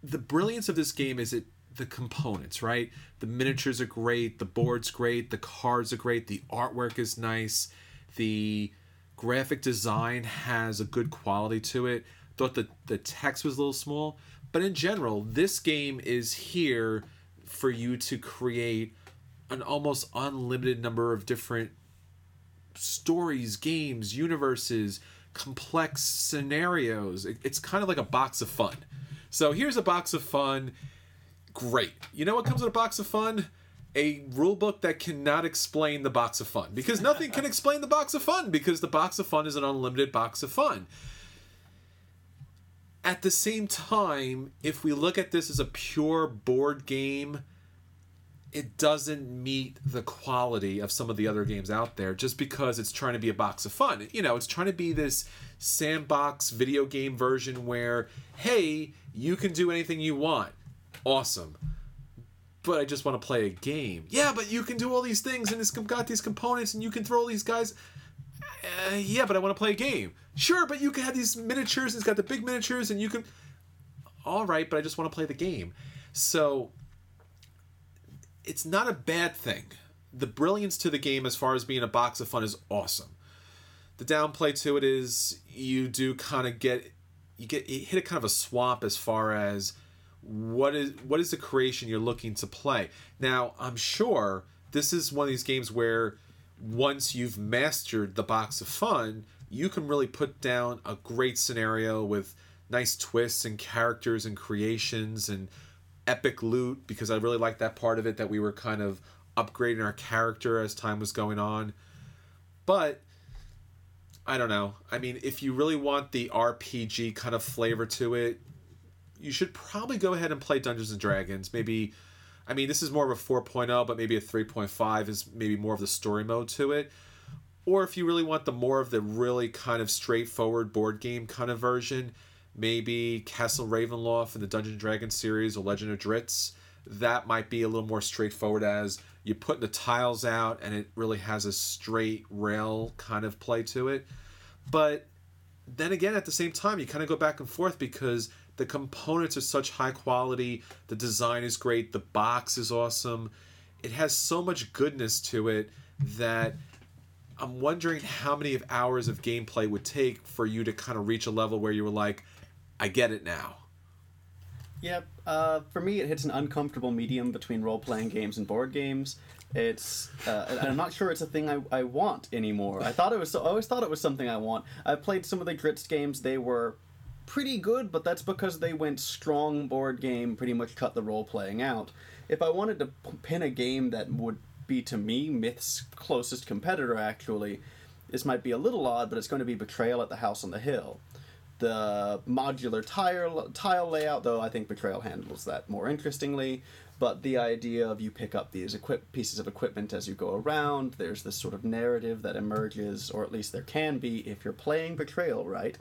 The brilliance of this game is it the components, right? The miniatures are great, the board's great, the cards are great, the artwork is nice, the graphic design has a good quality to it. Thought that the text was a little small, but in general, this game is here for you to create an almost unlimited number of different stories, games, universes, complex scenarios. It's kind of like a box of fun. So here's a box of fun. Great. You know what comes with a box of fun? A rule book that cannot explain the box of fun because nothing can *laughs* explain the box of fun because the box of fun is an unlimited box of fun. At the same time, if we look at this as a pure board game, it doesn't meet the quality of some of the other games out there just because it's trying to be a box of fun. You know, it's trying to be this sandbox video game version where, hey, you can do anything you want. Awesome. But I just want to play a game. Yeah, but you can do all these things and it's got these components and you can throw all these guys. Uh, yeah, but I want to play a game. Sure, but you can have these miniatures. It's got the big miniatures and you can. All right, but I just want to play the game. So it's not a bad thing. The brilliance to the game, as far as being a box of fun, is awesome. The downplay to it is you do kind of get you get you hit a kind of a swamp as far as what is what is the creation you're looking to play. Now, I'm sure this is one of these games where once you've mastered the box of fun, you can really put down a great scenario with nice twists and characters and creations and epic loot because I really like that part of it that we were kind of upgrading our character as time was going on. But I don't know. I mean, if you really want the RPG kind of flavor to it, you should probably go ahead and play Dungeons and Dragons. Maybe I mean, this is more of a 4.0, but maybe a 3.5 is maybe more of the story mode to it. Or if you really want the more of the really kind of straightforward board game kind of version, maybe Castle Ravenloft in the Dungeon and Dragons series or Legend of Drizzt. That might be a little more straightforward as you put the tiles out and it really has a straight rail kind of play to it. But then again, at the same time, you kind of go back and forth because the components are such high quality, the design is great, the box is awesome. It has so much goodness to it that I'm wondering how many of hours of gameplay would take for you to kind of reach a level where you were like, I get it now. Yep. Uh, for me, it hits an uncomfortable medium between role playing games and board games. It's uh, I'm not sure it's a thing I, I want anymore. I thought it was. I always thought it was something I want. I played some of the Drizzt games. They were pretty good, but that's because they went strong board game, pretty much cut the role playing out. If I wanted to pin a game that would be to me Myth's closest competitor, actually, this might be a little odd, but it's going to be Betrayal at the House on the Hill the modular tile tile layout, though I think Betrayal handles that more interestingly. But the idea of you pick up these equip pieces of equipment as you go around, there's this sort of narrative that emerges, or at least there can be if you're playing Betrayal right.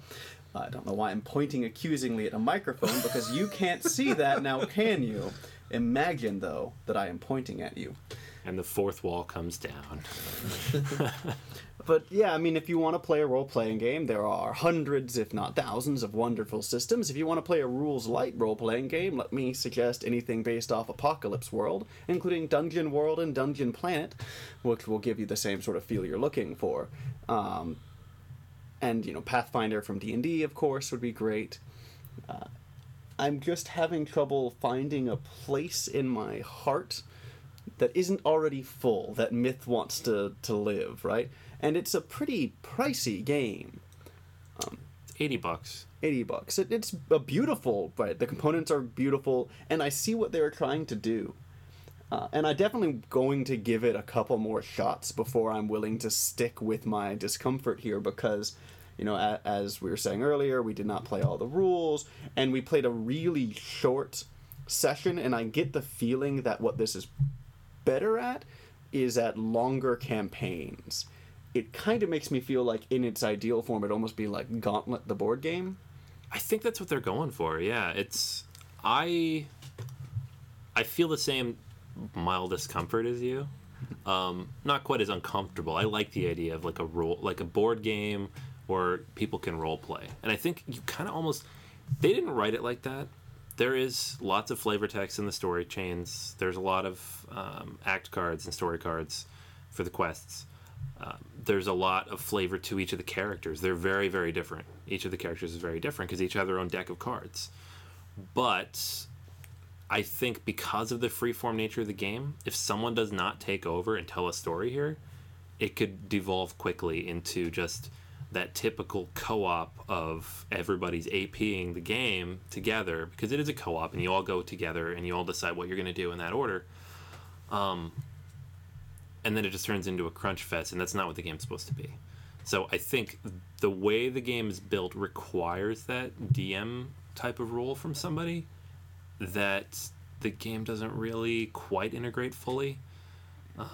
I don't know why I'm pointing accusingly at a microphone because you can't see that now, can you? Imagine, though, that I am pointing at you. And the fourth wall comes down. *laughs* but yeah, I mean, if you want to play a role playing game, there are hundreds, if not thousands, of wonderful systems. If you want to play a rules light role playing game, let me suggest anything based off Apocalypse World, including Dungeon World and Dungeon Planet, which will give you the same sort of feel you're looking for. Um, and you know Pathfinder from D and D, of course, would be great. Uh, I'm just having trouble finding a place in my heart that isn't already full that Myth wants to to live, right? And it's a pretty pricey game. It's eighty bucks. 80 bucks. It, it's a beautiful, right? The components are beautiful, and I see what they were trying to do. Uh, and I'm definitely going to give it a couple more shots before I'm willing to stick with my discomfort here because, you know, a, as we were saying earlier, we did not play all the rules, and we played a really short session, and I get the feeling that what this is better at is at longer campaigns. It kind of makes me feel like in its ideal form, it'd almost be like Gauntlet, the board game. I think that's what they're going for. Yeah, it's I I feel the same mild discomfort as you. Um, not quite as uncomfortable. I like the idea of like a role, like a board game where people can role play, and I think you kind of almost they didn't write it like that. There is lots of flavor text in the story chains. There's a lot of um, act cards and story cards for the quests. Um, there's a lot of flavor to each of the characters. They're very, very different. Each of the characters is very different because each have their own deck of cards. But I think because of the freeform nature of the game, if someone does not take over and tell a story here, it could devolve quickly into just that typical co-op of everybody's APing the game together because it is a co-op and you all go together and you all decide what you're going to do in that order. Um, and then it just turns into a crunch fest, and that's not what the game's supposed to be. So I think the way the game is built requires that DM type of role from somebody that the game doesn't really quite integrate fully.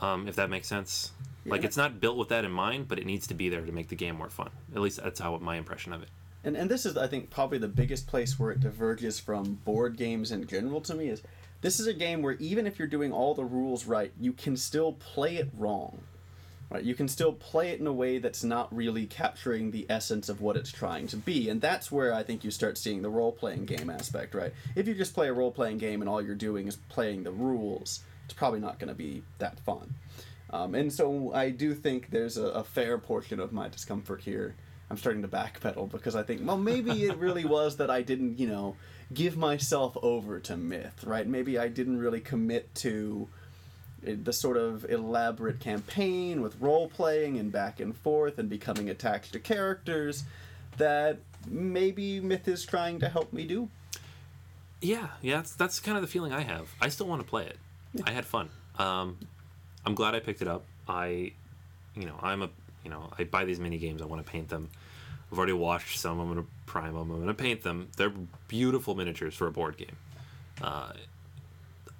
Um, if that makes sense. Like it's not built with that in mind, but it needs to be there to make the game more fun. At least that's how my impression of it. and and this is I think probably the biggest place where it diverges from board games in general to me is this is a game where even if you're doing all the rules right, you can still play it wrong. Right? You can still play it in a way that's not really capturing the essence of what it's trying to be. And that's where I think you start seeing the role playing game aspect, right? If you just play a role playing game and all you're doing is playing the rules, it's probably not going to be that fun. Um, and so I do think there's a, a fair portion of my discomfort here. I'm starting to backpedal because I think, well, maybe it really *laughs* was that I didn't, you know, give myself over to myth, right? Maybe I didn't really commit to the sort of elaborate campaign with role playing and back and forth and becoming attached to characters that maybe myth is trying to help me do. Yeah, yeah, that's, that's kind of the feeling I have. I still want to play it. I had fun. Um, I'm glad I picked it up. I, you know, I'm a, you know, I buy these mini games. I want to paint them. I've already watched some. I'm gonna prime them. I'm gonna paint them. They're beautiful miniatures for a board game. Uh,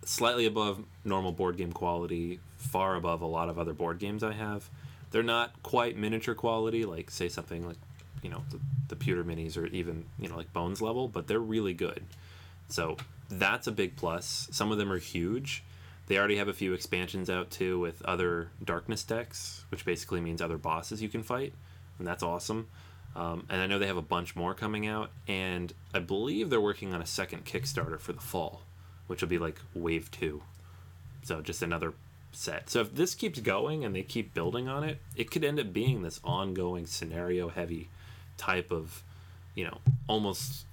slightly above normal board game quality, far above a lot of other board games I have. They're not quite miniature quality, like say something like, you know, the, the pewter minis or even you know like Bones level, but they're really good. So that's a big plus. Some of them are huge. They already have a few expansions out too with other darkness decks, which basically means other bosses you can fight, and that's awesome. Um, and I know they have a bunch more coming out, and I believe they're working on a second Kickstarter for the fall, which will be like Wave Two. So just another set. So if this keeps going and they keep building on it, it could end up being this ongoing scenario heavy type of, you know, almost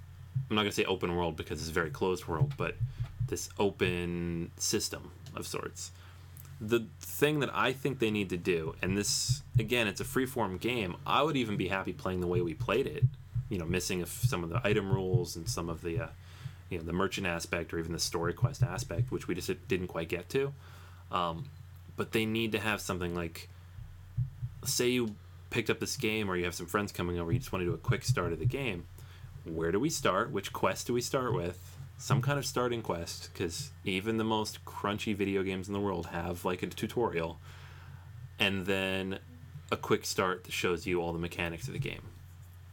I'm not gonna say open world because it's a very closed world, but this open system of sorts. The thing that I think they need to do, and this again, it's a freeform game. I would even be happy playing the way we played it. You know, missing some of the item rules and some of the, uh, you know, the merchant aspect or even the story quest aspect, which we just didn't quite get to. Um, but they need to have something like, say you picked up this game or you have some friends coming over, you just want to do a quick start of the game. Where do we start? Which quest do we start with? Some kind of starting quest, because even the most crunchy video games in the world have like a tutorial, and then a quick start that shows you all the mechanics of the game.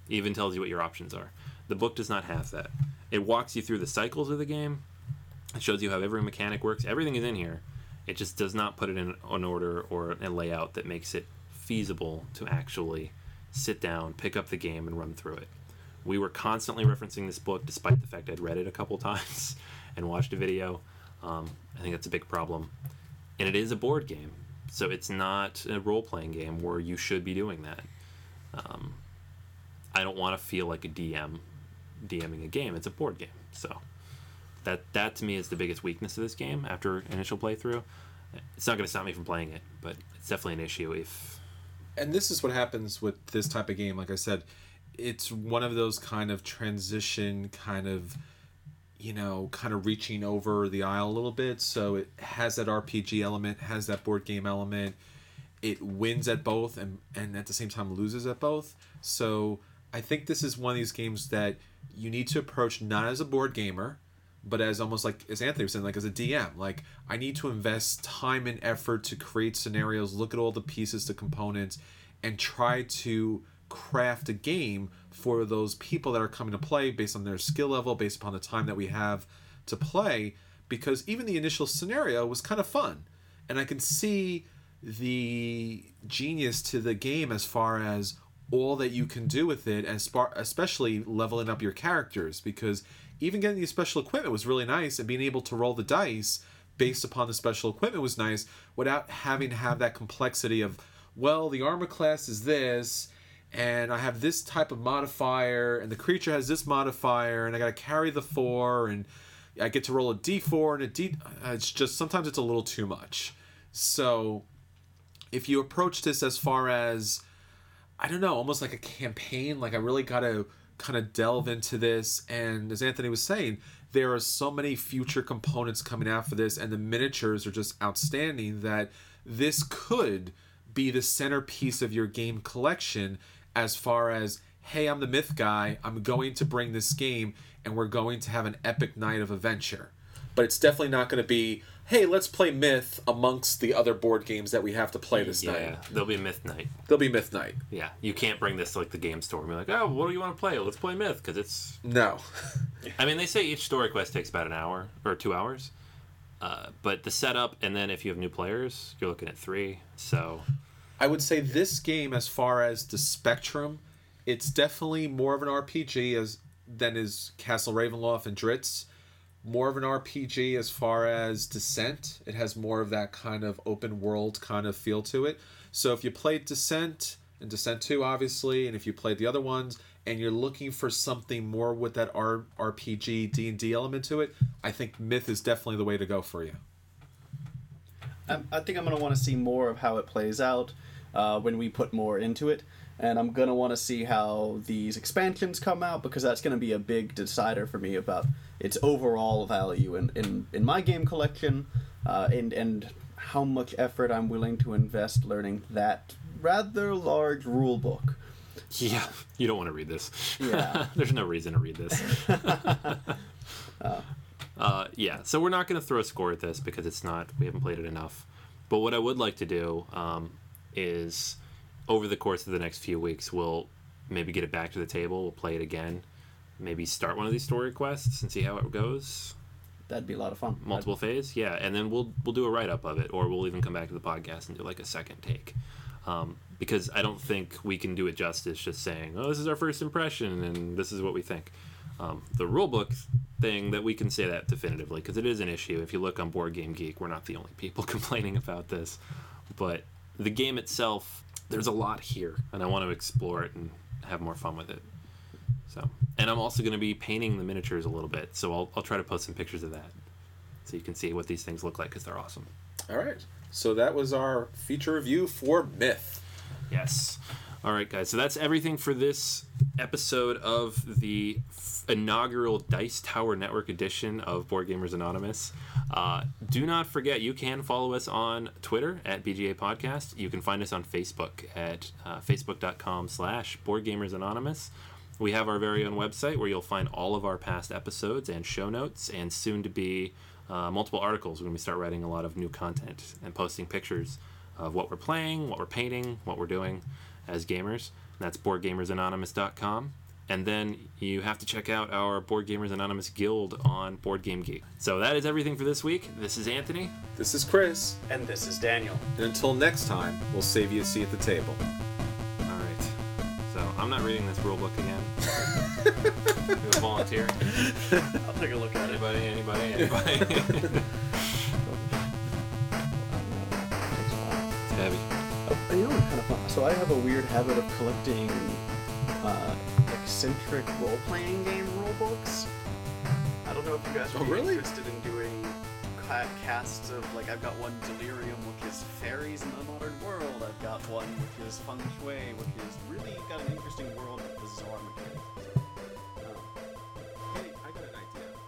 Even tells you what your options are. The book does not have that. It walks you through the cycles of the game. It shows you how every mechanic works. Everything is in here. It just does not put it in an order or a layout that makes it feasible to actually sit down, pick up the game, and run through it. We were constantly referencing this book, despite the fact I'd read it a couple times *laughs* and watched a video. Um, I think that's a big problem. And it is a board game, so it's not a role playing game where you should be doing that. Um, I don't want to feel like a DM DMing a game. It's a board game, so that that to me is the biggest weakness of this game after initial playthrough. It's not going to stop me from playing it, but it's definitely an issue if and this is what happens with this type of game like i said it's one of those kind of transition kind of you know kind of reaching over the aisle a little bit. So it has that rpg element has that board game element. It wins at both and and at the same time loses at both. So i think this is one of these games that you need to approach not as a board gamer but as almost like as Anthony was saying, like as a DM, like I need to invest time and effort to create scenarios, look at all the pieces, the components, and try to craft a game for those people that are coming to play based on their skill level, based upon the time that we have to play. Because even the initial scenario was kind of fun, and I can see the genius to the game as far as all that you can do with it, and especially leveling up your characters because even getting the special equipment was really nice, and being able to roll the dice based upon the special equipment was nice without having to have that complexity of, well, the armor class is this, and I have this type of modifier, and the creature has this modifier, and I got to carry the four, and I get to roll a d4 and a d. Uh, it's just sometimes it's a little too much. So, if you approach this as far as, I don't know, almost like a campaign, like I really got to kind of delve into this. And as Anthony was saying, there are so many future components coming out for this, and the miniatures are just outstanding that this could be the centerpiece of your game collection as far as hey, I'm the myth guy, I'm going to bring this game, and we're going to have an epic night of adventure. But it's definitely not going to be, hey, let's play Myth amongst the other board games that we have to play this yeah, night. there'll be Myth night. There'll be Myth night. Yeah, you can't bring this to like the game store and be like, oh, what do you want to play? Let's play Myth because it's. No. *laughs* I mean, they say each story quest takes about an hour or two hours, uh, but the setup and then if you have new players, you're looking at three. So. I would say this game, as far as the spectrum, it's definitely more of an RPG as than is Castle Ravenloft and Drizzt. more of an RPG as far as Descent. It has more of that kind of open world kind of feel to it. So if you played Descent and Descent 2 obviously, and if you played the other ones and you're looking for something more with that R- RPG D&D element to it, I think Myth is definitely the way to go for you. I, I think I'm going to want to see more of how it plays out uh, when we put more into it and I'm gonna want to see how these expansions come out because that's gonna be a big decider for me about its overall value in, in, in my game collection, uh, and and how much effort I'm willing to invest learning that rather large rule book. Yeah, you don't want to read this. Yeah, *laughs* there's no reason to read this. *laughs* *laughs* uh, uh, yeah, so we're not going to throw a score at this because it's not. We haven't played it enough. But what I would like to do um, is over the course of the next few weeks, we'll maybe get it back to the table. We'll play it again. Maybe start one of these story quests and see how it goes. That'd be a lot of fun. Multiple That'd... phase, yeah, and then we'll we'll do a write up of it, or we'll even come back to the podcast and do like a second take, um, because I don't think we can do it justice just saying, "Oh, this is our first impression and this is what we think." Um, the rulebook thing that we can say that definitively because it is an issue. If you look on Board Game Geek, we're not the only people *laughs* complaining about this, but the game itself there's a lot here, and I want to explore it and have more fun with it. So, and I'm also going to be painting the miniatures a little bit, so I'll, I'll try to post some pictures of that, so you can see what these things look like because they're awesome. All right, so that was our feature review for Myth. Yes. All right, guys. So that's everything for this episode of the inaugural Dice Tower Network edition of Board Gamers Anonymous. Uh, do not forget, you can follow us on Twitter at BGA Podcast. You can find us on Facebook at uh, facebook.com slash Board Gamers Anonymous. We have our very own website where you'll find all of our past episodes and show notes, and soon to be uh, multiple articles when we start writing a lot of new content and posting pictures of what we're playing, what we're painting, what we're doing as gamers. That's BoardGamersAnonymous.com. And then you have to check out our Board Gamers Anonymous Guild on Board Game Geek. So that is everything for this week. This is Anthony. This is Chris. And this is Daniel. And until next time, we'll save you a seat at the table. All right. So I'm not reading this rule book again. *laughs* you volunteer? I'll take a look at anybody, it. Anybody? Anybody? Anybody? *laughs* it's heavy you know, kind of. So I have a weird habit of collecting uh, eccentric role-playing game rule books. I don't know if you guys would oh, be really? interested in doing casts of like I've got one Delirium, with his fairies in the modern world. I've got one with his feng shui, which is really got an interesting world with bizarre mechanics. So, um, hey, I got an idea.